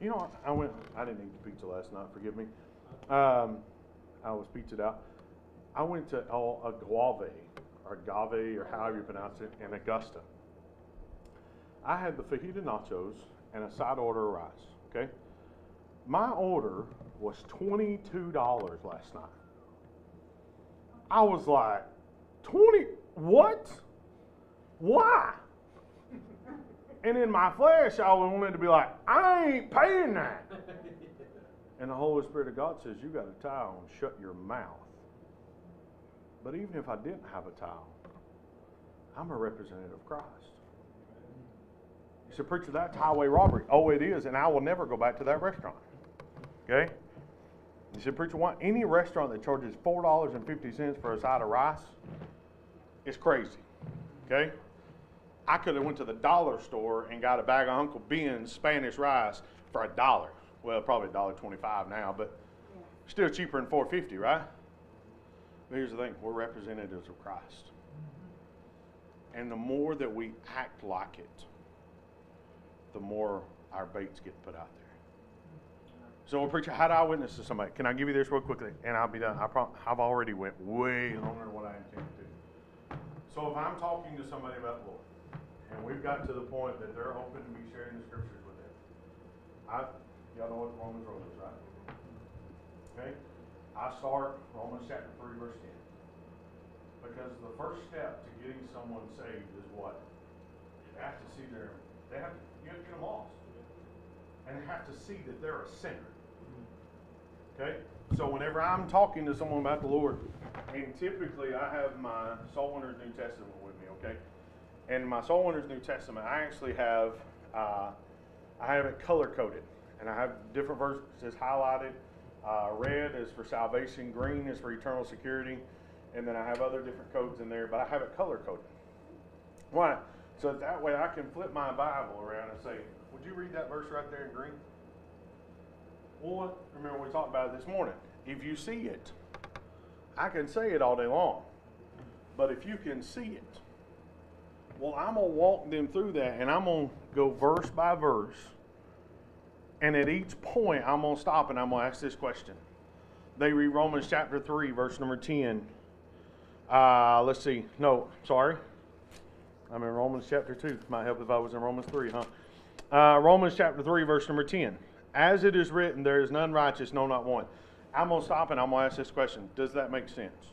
You know, I went. I didn't eat pizza last night. Forgive me. Um, I was pizzaed out. I went to oh, Agave or Agave or however you pronounce it in Augusta. I had the fajita nachos and a side order of rice. Okay, my order was twenty-two dollars last night. I was like, twenty what? Why? And in my flesh, I wanted to be like, I ain't paying that. And the Holy Spirit of God says, You got a towel and shut your mouth. But even if I didn't have a towel, I'm a representative of Christ. You said, Preacher, that's highway robbery. Oh, it is, and I will never go back to that restaurant. Okay? You said, Preacher, what? Any restaurant that charges $4.50 for a side of rice is crazy. Okay? I could have went to the dollar store and got a bag of Uncle Ben's Spanish rice for a dollar. Well, probably a dollar twenty-five now, but still cheaper than four fifty, right? But here's the thing: we're representatives of Christ, mm-hmm. and the more that we act like it, the more our baits get put out there. Mm-hmm. So, well, preacher, how do I witness to somebody? Can I give you this real quickly, and I'll be done. I prom- I've already went way longer than what I intended to. So, if I'm talking to somebody about the Lord and we've got to the point that they're open to me sharing the scriptures with them. I, y'all know what Romans road is, right? Okay? I start Romans chapter three, verse ten. Because the first step to getting someone saved is what? They have to see their, they have, to you have to get them lost. And have to see that they're a sinner. Okay? So whenever I'm talking to someone about the Lord, and typically I have my Soul Winner's New Testament with me, okay? And my Soul Winner's New Testament, I actually have, uh, I have it color coded, and I have different verses highlighted. Uh, red is for salvation, green is for eternal security, and then I have other different codes in there, but I have it color coded. Why? So that way I can flip my Bible around and say, "Would you read that verse right there in green?" Well, remember we talked about it this morning. If you see it, I can say it all day long. But if you can see it, well, I'm going to walk them through that and I'm going to go verse by verse. And at each point, I'm going to stop and I'm going to ask this question. They read Romans chapter 3, verse number 10. Uh, let's see. No, sorry. I'm in Romans chapter 2. Might help if I was in Romans 3, huh? Uh, Romans chapter 3, verse number 10. As it is written, there is none righteous, no, not one. I'm going to stop and I'm going to ask this question Does that make sense?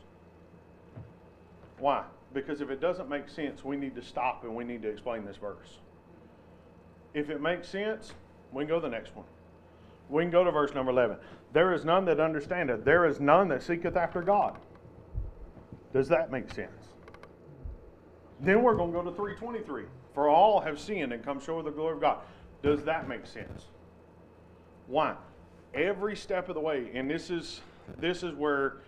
Why? Because if it doesn't make sense, we need to stop and we need to explain this verse. If it makes sense, we can go to the next one. We can go to verse number 11. There is none that understandeth, there is none that seeketh after God. Does that make sense? Then we're going to go to 323. For all have sinned and come short of the glory of God. Does that make sense? Why? Every step of the way, and this is this is where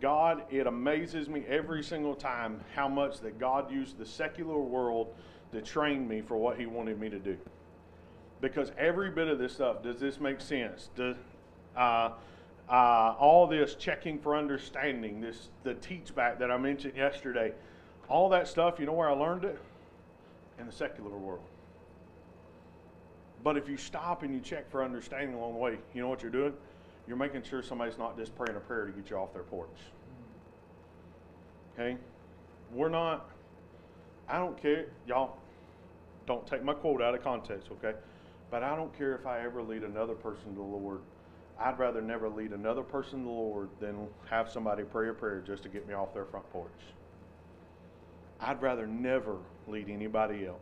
God, it amazes me every single time how much that God used the secular world to train me for what He wanted me to do. Because every bit of this stuff, does this make sense? Does, uh, uh, all this checking for understanding, this the teach back that I mentioned yesterday, all that stuff, you know where I learned it? In the secular world. But if you stop and you check for understanding along the way, you know what you're doing? You're making sure somebody's not just praying a prayer to get you off their porch. Okay? We're not, I don't care, y'all don't take my quote out of context, okay? But I don't care if I ever lead another person to the Lord. I'd rather never lead another person to the Lord than have somebody pray a prayer just to get me off their front porch. I'd rather never lead anybody else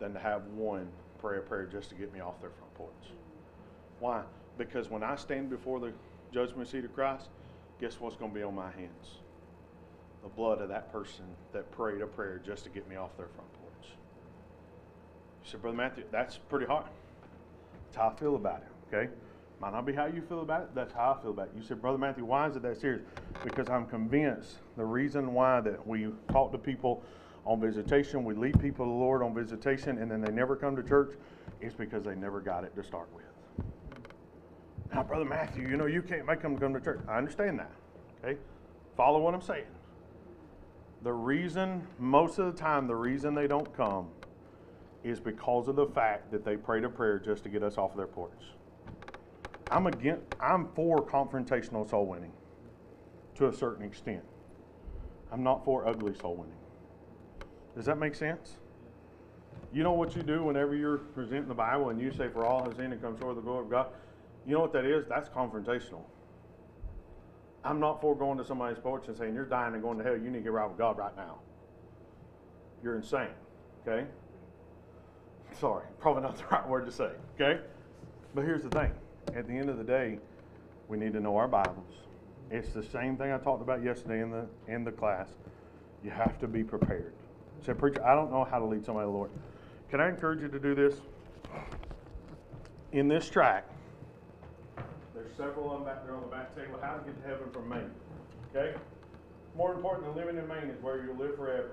than to have one pray a prayer just to get me off their front porch. Why? Because when I stand before the judgment seat of Christ, guess what's going to be on my hands? The blood of that person that prayed a prayer just to get me off their front porch. You said, Brother Matthew, that's pretty hard. That's how I feel about it, okay? Might not be how you feel about it, that's how I feel about it. You said, Brother Matthew, why is it that serious? Because I'm convinced the reason why that we talk to people on visitation, we lead people to the Lord on visitation, and then they never come to church, It's because they never got it to start with. Now, Brother Matthew, you know, you can't make them come to church. I understand that, okay? Follow what I'm saying. The reason, most of the time, the reason they don't come is because of the fact that they prayed a prayer just to get us off of their porch. I'm against, I'm for confrontational soul winning to a certain extent. I'm not for ugly soul winning. Does that make sense? You know what you do whenever you're presenting the Bible and you say, For all have sinned and come short of the glory of God? You know what that is? That's confrontational. I'm not for going to somebody's porch and saying, You're dying and going to hell. You need to get right with God right now. You're insane. Okay? Sorry, probably not the right word to say. Okay? But here's the thing at the end of the day, we need to know our Bibles. It's the same thing I talked about yesterday in the in the class. You have to be prepared. Said preacher, I don't know how to lead somebody to the Lord. Can I encourage you to do this? In this tract, there's several of them back there on the back table. How to get to heaven from Maine. Okay? More important than living in Maine is where you'll live forever.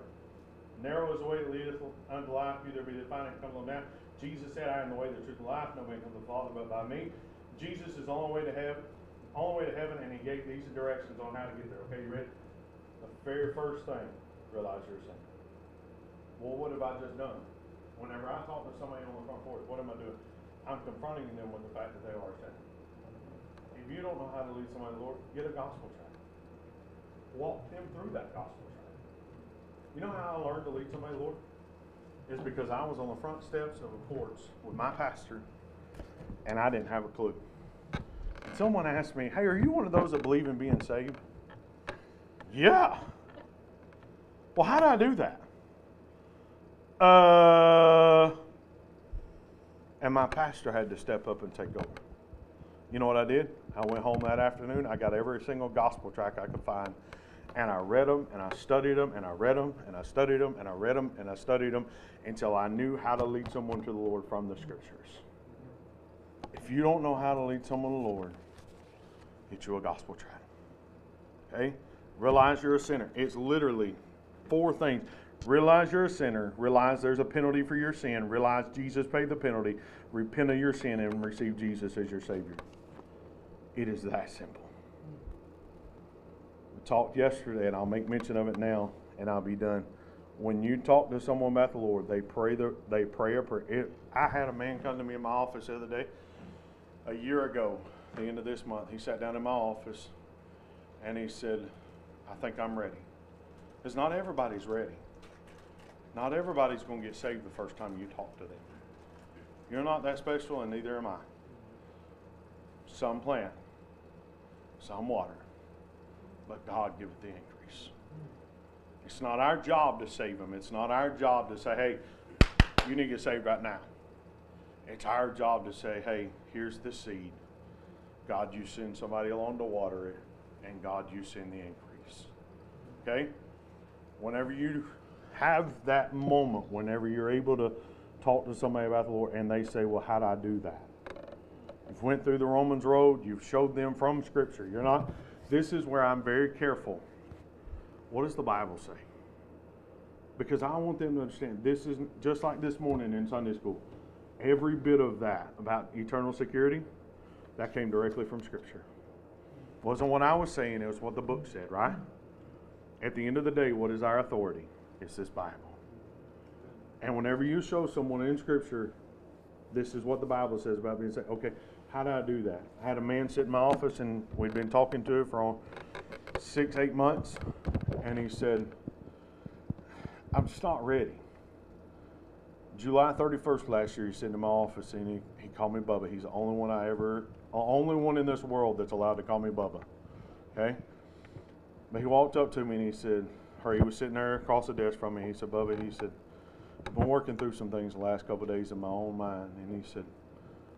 Narrow is the way that leadeth unto life, few there be that find it, come on down. Jesus said, I am the way, the truth, and life. No man comes to the Father but by me. Jesus is the only way to heaven, only way to heaven, and he gave these directions on how to get there. Okay, you ready? The very first thing, realize you're a sinner. Well, what have I just done? Whenever I talk to somebody on the front porch, what am I doing? I'm confronting them with the fact that they are a sinner. If you don't know how to lead somebody to the Lord, get a gospel tract. Walk them through that gospel tract. You know how I learned to lead somebody to the Lord? It's because I was on the front steps of a porch with my pastor, and I didn't have a clue. Someone asked me, Hey, are you one of those that believe in being saved? Yeah. Well, how do I do that? Uh, and my pastor had to step up and take over. You know what I did? I went home that afternoon. I got every single gospel tract I could find, and I read them, and I studied them, and I read them, and I studied them, and I read them, and I studied them until I knew how to lead someone to the Lord from the scriptures. If you don't know how to lead someone to the Lord, get you a gospel tract. Okay? Realize you're a sinner. It's literally four things. Realize you're a sinner. Realize there's a penalty for your sin. Realize Jesus paid the penalty. Repent of your sin and receive Jesus as your Savior. It is that simple. We talked yesterday, and I'll make mention of it now, and I'll be done. When you talk to someone about the Lord, they pray the they pray a prayer. I had a man come to me in my office the other day, a year ago, the end of this month. He sat down in my office, and he said, "I think I'm ready." Because not everybody's ready. Not everybody's going to get saved the first time you talk to them. You're not that special, and neither am I. Some plant, some water, but God giveth the increase. It's not our job to save them. It's not our job to say, hey, you need to get saved right now. It's our job to say, hey, here's the seed. God, you send somebody along to water it, and God, you send the increase. Okay? Whenever you have that moment, whenever you're able to talk to somebody about the Lord, and they say, well, how do I do that? You've went through the Romans road. You've showed them from Scripture. You're not. This is where I'm very careful. What does the Bible say? Because I want them to understand this is just like this morning in Sunday school. Every bit of that about eternal security, that came directly from Scripture. Wasn't what I was saying, it was what the book said, right? At the end of the day, what is our authority? It's this Bible. And whenever you show someone in Scripture, this is what the Bible says about being saved. Okay, how do I do that? I had a man sit in my office, and we'd been talking to him for six, eight months, and he said, I'm just not ready. July 31st last year, he sat in my office and he, he called me Bubba. He's the only one I ever, only one in this world that's allowed to call me Bubba. Okay? But he walked up to me and he said, or he was sitting there across the desk from me. He said, Bubba, he said, I've been working through some things the last couple days in my own mind. And he said,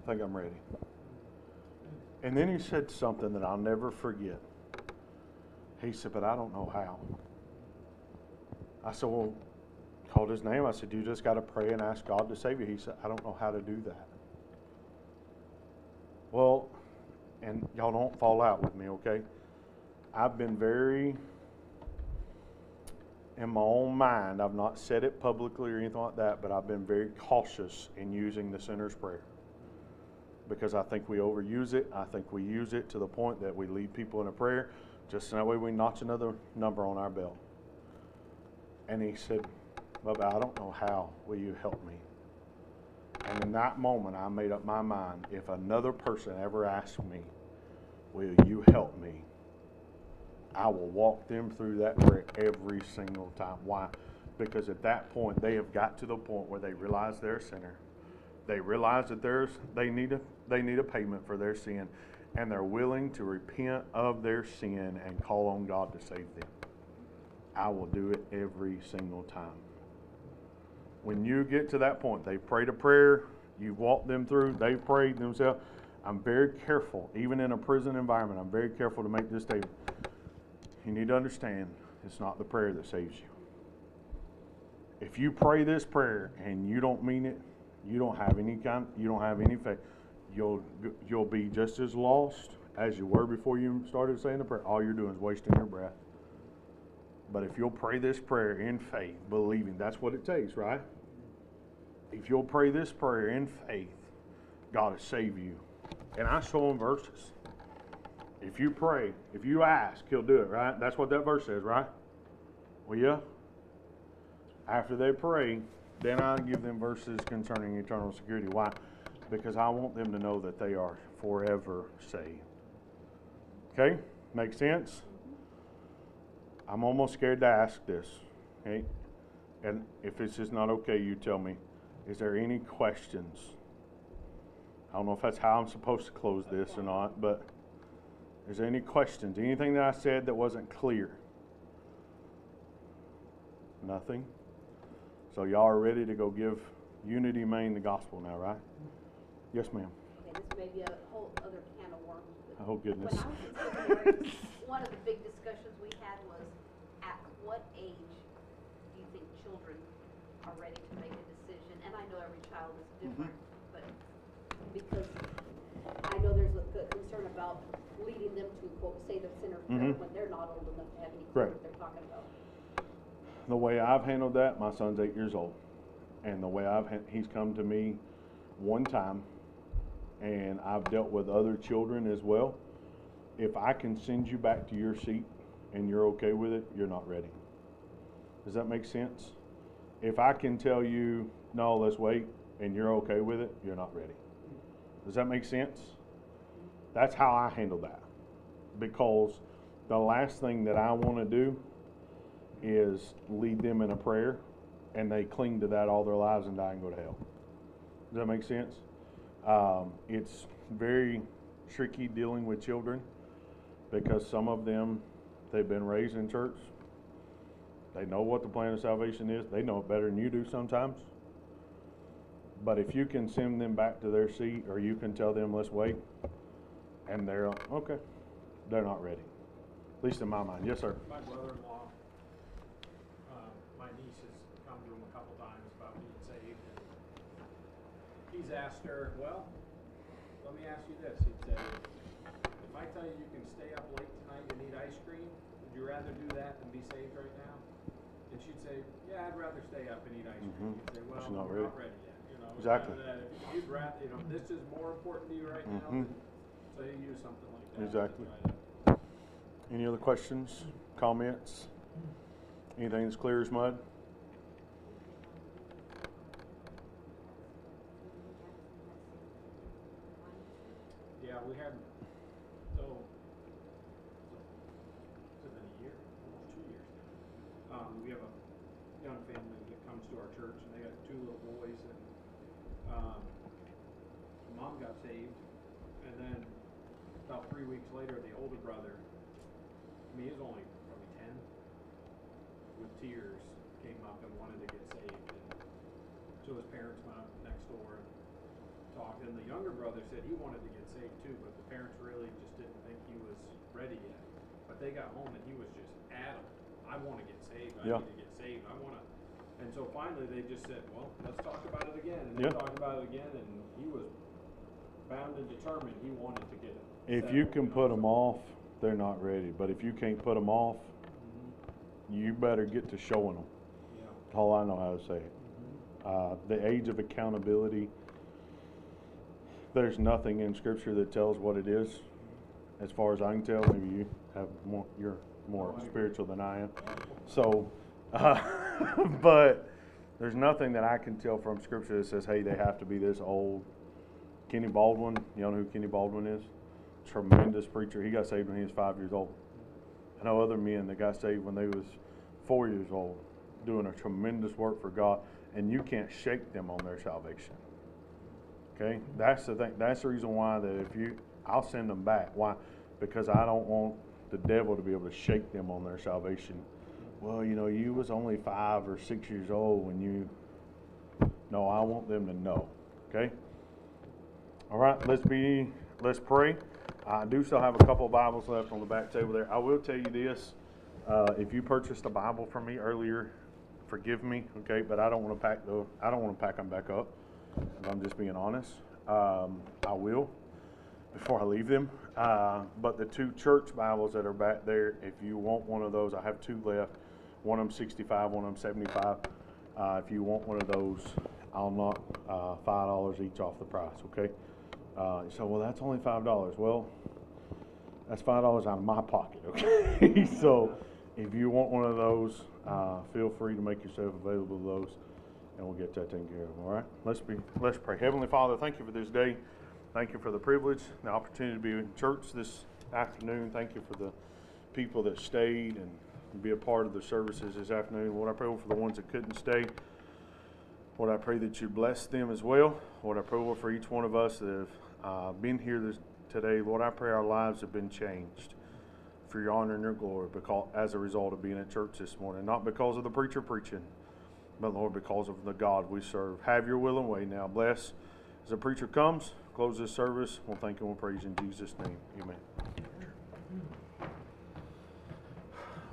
I think I'm ready. And then he said something that I'll never forget. He said, but I don't know how. I said, well, called his name. I said, you just got to pray and ask God to save you. He said, I don't know how to do that. Well, and y'all don't fall out with me, okay? I've been very, in my own mind, I've not said it publicly or anything like that, but I've been very cautious in using the sinner's prayer. Because I think we overuse it. I think we use it to the point that we lead people in a prayer just so that way we notch another number on our belt. And he said, Bubba, I don't know how. Will you help me? And in that moment, I made up my mind if another person ever asked me, Will you help me? I will walk them through that prayer every single time. Why? Because at that point, they have got to the point where they realize they're a sinner. They realize that there's, they, need a, they need a payment for their sin, and they're willing to repent of their sin and call on God to save them. I will do it every single time. When you get to that point, they prayed a prayer, you walk them through, they've prayed themselves. I'm very careful, even in a prison environment, I'm very careful to make this statement. You need to understand it's not the prayer that saves you. If you pray this prayer and you don't mean it, you don't have any kind, you don't have any faith, you'll you'll be just as lost as you were before you started saying the prayer. All you're doing is wasting your breath. But if you'll pray this prayer in faith, believing, that's what it takes, right? If you'll pray this prayer in faith, God will save you. And I show them verses. If you pray, if you ask, He'll do it, right? That's what that verse says, right? Well, yeah. After they pray, then I give them verses concerning eternal security. Why? Because I want them to know that they are forever saved. Okay? Make sense? I'm almost scared to ask this. Okay? And if this is not okay, you tell me. Is there any questions? I don't know if that's how I'm supposed to close this or not, but is there any questions? Anything that I said that wasn't clear? Nothing? So y'all are ready to go give Unity Maine the gospel now, right? Yes, ma'am. Okay, this may be a whole other can of worms. Oh, goodness. When I was one of the big discussions we had was, at what age do you think children are ready to make a decision? And I know every child is different, Mm-hmm. but because I know there's a concern about quote, say the center Mhm. when they're not old enough to have any clue Correct. what they're talking about. The way I've handled that, my son's eight years old, and the way I've ha- he's come to me one time, and I've dealt with other children as well. If I can send you back to your seat and you're okay with it, you're not ready. Does that make sense? If I can tell you, no, let's wait, and you're okay with it, you're not ready. Does that make sense? That's how I handle that. Because the last thing that I want to do is lead them in a prayer and they cling to that all their lives and die and go to hell. Does that make sense? Um, it's very tricky dealing with children because some of them, they've been raised in church. They know what the plan of salvation is. They know it better than you do sometimes. But if you can send them back to their seat or you can tell them, let's wait, and they're, okay, they're not ready. At least in my mind. Yes, sir. My brother-in-law, uh, my niece has come to him a couple times about being saved. and He's asked her, well, let me ask you this, he'd say, if I tell you you can stay up late tonight and eat ice cream, would you rather do that than be saved right now? And she'd say, yeah, I'd rather stay up and eat ice cream. Mhm. He'd say, well, She's not we're ready." not ready yet, you know. Exactly. you'd rather, you know, this is more important to you right now, Mhm. then- so you use something like that. Exactly. Any other questions, comments? Anything that's clear as mud? Yeah, we had, so, it's been a year, almost two years. Um, we have a young family that comes to our church and they got two little boys and, um, mom got saved and then about three weeks later, the older brother, he was only probably ten, with tears, came up and wanted to get saved. And so his parents went up next door and talked, and the younger brother said he wanted to get saved too, but the parents really just didn't think he was ready yet. But they got home and he was just adamant, I wanna get saved, I Yeah. need to get saved, I wanna. And so finally, they just said, well, let's talk about it again, and they Yeah. talked about it again, and he was bound and determined, he wanted to get it. If you can put them so- off, they're not ready. But if you can't put them off, you better get to showing them. Yeah. That's all I know how to say it. Uh, the age of accountability, there's nothing in scripture that tells what it is. As far as I can tell, maybe you have more, you're more agree. spiritual than I am. So, uh, but there's nothing that I can tell from scripture that says, hey, they have to be this old. Kenny Baldwin, you know who Kenny Baldwin is? Tremendous preacher. He got saved when he was five years old. I know other men that got saved when they was four years old, doing a tremendous work for God, and you can't shake them on their salvation. Okay, that's the thing. That's the reason why that if you, I'll send them back. Why? Because I don't want the devil to be able to shake them on their salvation. Well, you know, you was only five or six years old when you. No, I want them to know. Okay. All right, let's be, let's pray. I do still have a couple of Bibles left on the back table there. I will tell you this, uh, if you purchased a Bible from me earlier, forgive me, okay, but I don't wanna pack the, I don't wanna pack them back up, if I'm just being honest. Um, I will, before I leave them. Uh, but the two church Bibles that are back there, if you want one of those, I have two left. One of them sixty-five, one of them seventy-five. Uh, if you want one of those, I'll knock, uh, five dollars each off the price, okay? Uh, say, well, that's only five dollars. Well, that's five dollars out of my pocket, okay? so, if you want one of those, uh, feel free to make yourself available to those, and we'll get that taken care of. All right? Let's be, let's pray. Heavenly Father, thank you for this day. Thank you for the privilege, the opportunity to be in church this afternoon. Thank you for the people that stayed and be a part of the services this afternoon. Lord, I pray for the ones that couldn't stay. Lord, I pray that you bless them as well. Lord, I pray for each one of us that have uh, been here this, today. Lord, I pray our lives have been changed for your honor and your glory because, as a result of being at church this morning. Not because of the preacher preaching, but Lord, because of the God we serve. Have your will and way now. Bless as the preacher comes, close this service. We'll thank and we'll praise in Jesus' name. Amen.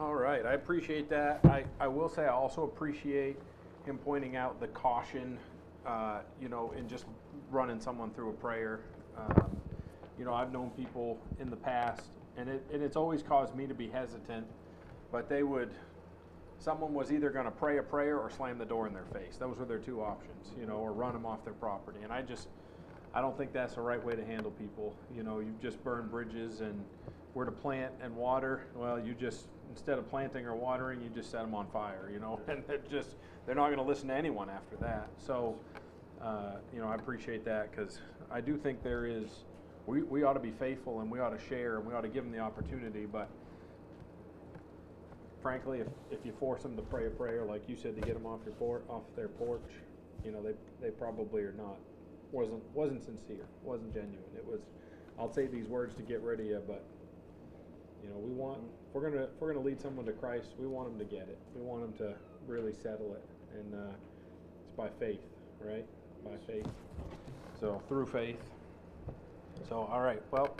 All right, I appreciate that. I, I will say I also appreciate him pointing out the caution, uh, you know, in just running someone through a prayer. Um, you know, I've known people in the past, and it and it's always caused me to be hesitant, but they would. Someone was either going to pray a prayer or slam the door in their face. Those were their two options, you know, or run them off their property. And I just, I don't think that's the right way to handle people. You know, you just burn bridges and where to plant and water. Well, you just instead of planting or watering, you just set them on fire. You know, and it just they're not going to listen to anyone after that. So, uh, you know, I appreciate that because I do think there is we we ought to be faithful and we ought to share and we ought to give them the opportunity, but. Frankly, if, if you force them to pray a prayer, like you said, to get them off your por- off their porch, you know, they, they probably are not, wasn't, wasn't sincere, wasn't genuine. It was, I'll say these words to get rid of you, but, you know, we want, if we're gonna, we're gonna lead someone to Christ, we want them to get it. We want them to really settle it, and, uh, it's by faith, right? By faith. So, through faith. So, all right, well,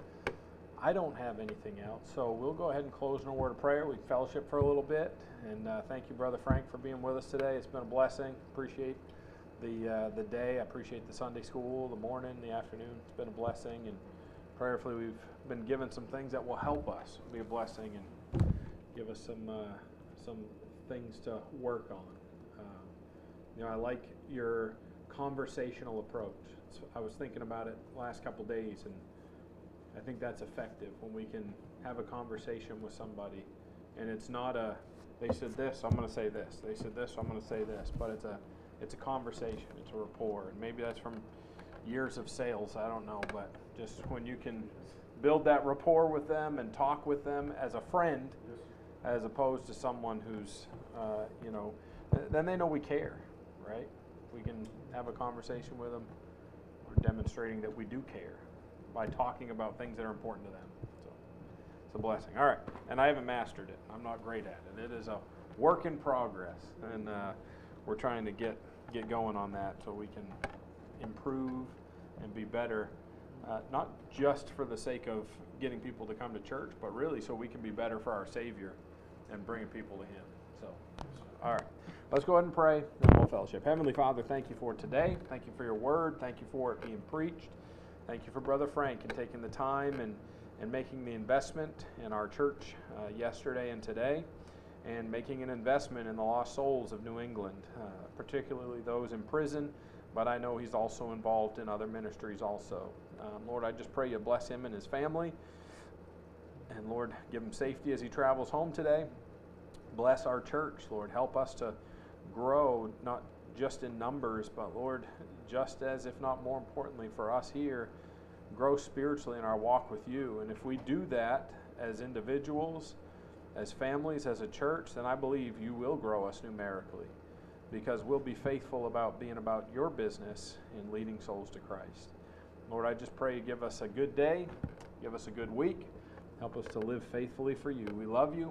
I don't have anything else, so we'll go ahead and close in a word of prayer. We fellowship for a little bit, and uh, thank you, Brother Frank, for being with us today. It's been a blessing. Appreciate the uh, the day. I appreciate the Sunday school, the morning, the afternoon. It's been a blessing, and prayerfully, we've been given some things that will help us be a blessing and give us some uh, some things to work on. Um, you know, I like your conversational approach. So I was thinking about it last couple days, and I think that's effective when we can have a conversation with somebody, and it's not a they said this, I'm going to say this. They said this, I'm going to say this. But it's a it's a conversation. It's a rapport, and maybe that's from years of sales. I don't know, but just when you can build that rapport with them and talk with them as a friend, as opposed to someone who's uh, you know, th- then they know we care, right? We can have a conversation with them. We're demonstrating that we do care by talking about things that are important to them. So it's a blessing. All right, and I haven't mastered it. I'm not great at it. It is a work in progress, and uh, we're trying to get get going on that so we can improve and be better. Uh, not just for the sake of getting people to come to church, but really so we can be better for our Savior and bringing people to Him. So, all right, let's go ahead and pray and we'll fellowship. Heavenly Father, thank you for today. Thank you for your word. Thank you for it being preached. Thank you for Brother Frank and taking the time and, and making the investment in our church uh, yesterday and today, and making an investment in the lost souls of New England, uh, particularly those in prison. But I know he's also involved in other ministries also. Um, Lord, I just pray you bless him and his family. And Lord, give him safety as he travels home today. Bless our church, Lord. Help us to grow, not just in numbers, but Lord, just as, if not more importantly, for us here, grow spiritually in our walk with you. And if we do that as individuals, as families, as a church, then I believe you will grow us numerically because we'll be faithful about being about your business in leading souls to Christ. Lord, I just pray you give us a good day, give us a good week, help us to live faithfully for you. We love you.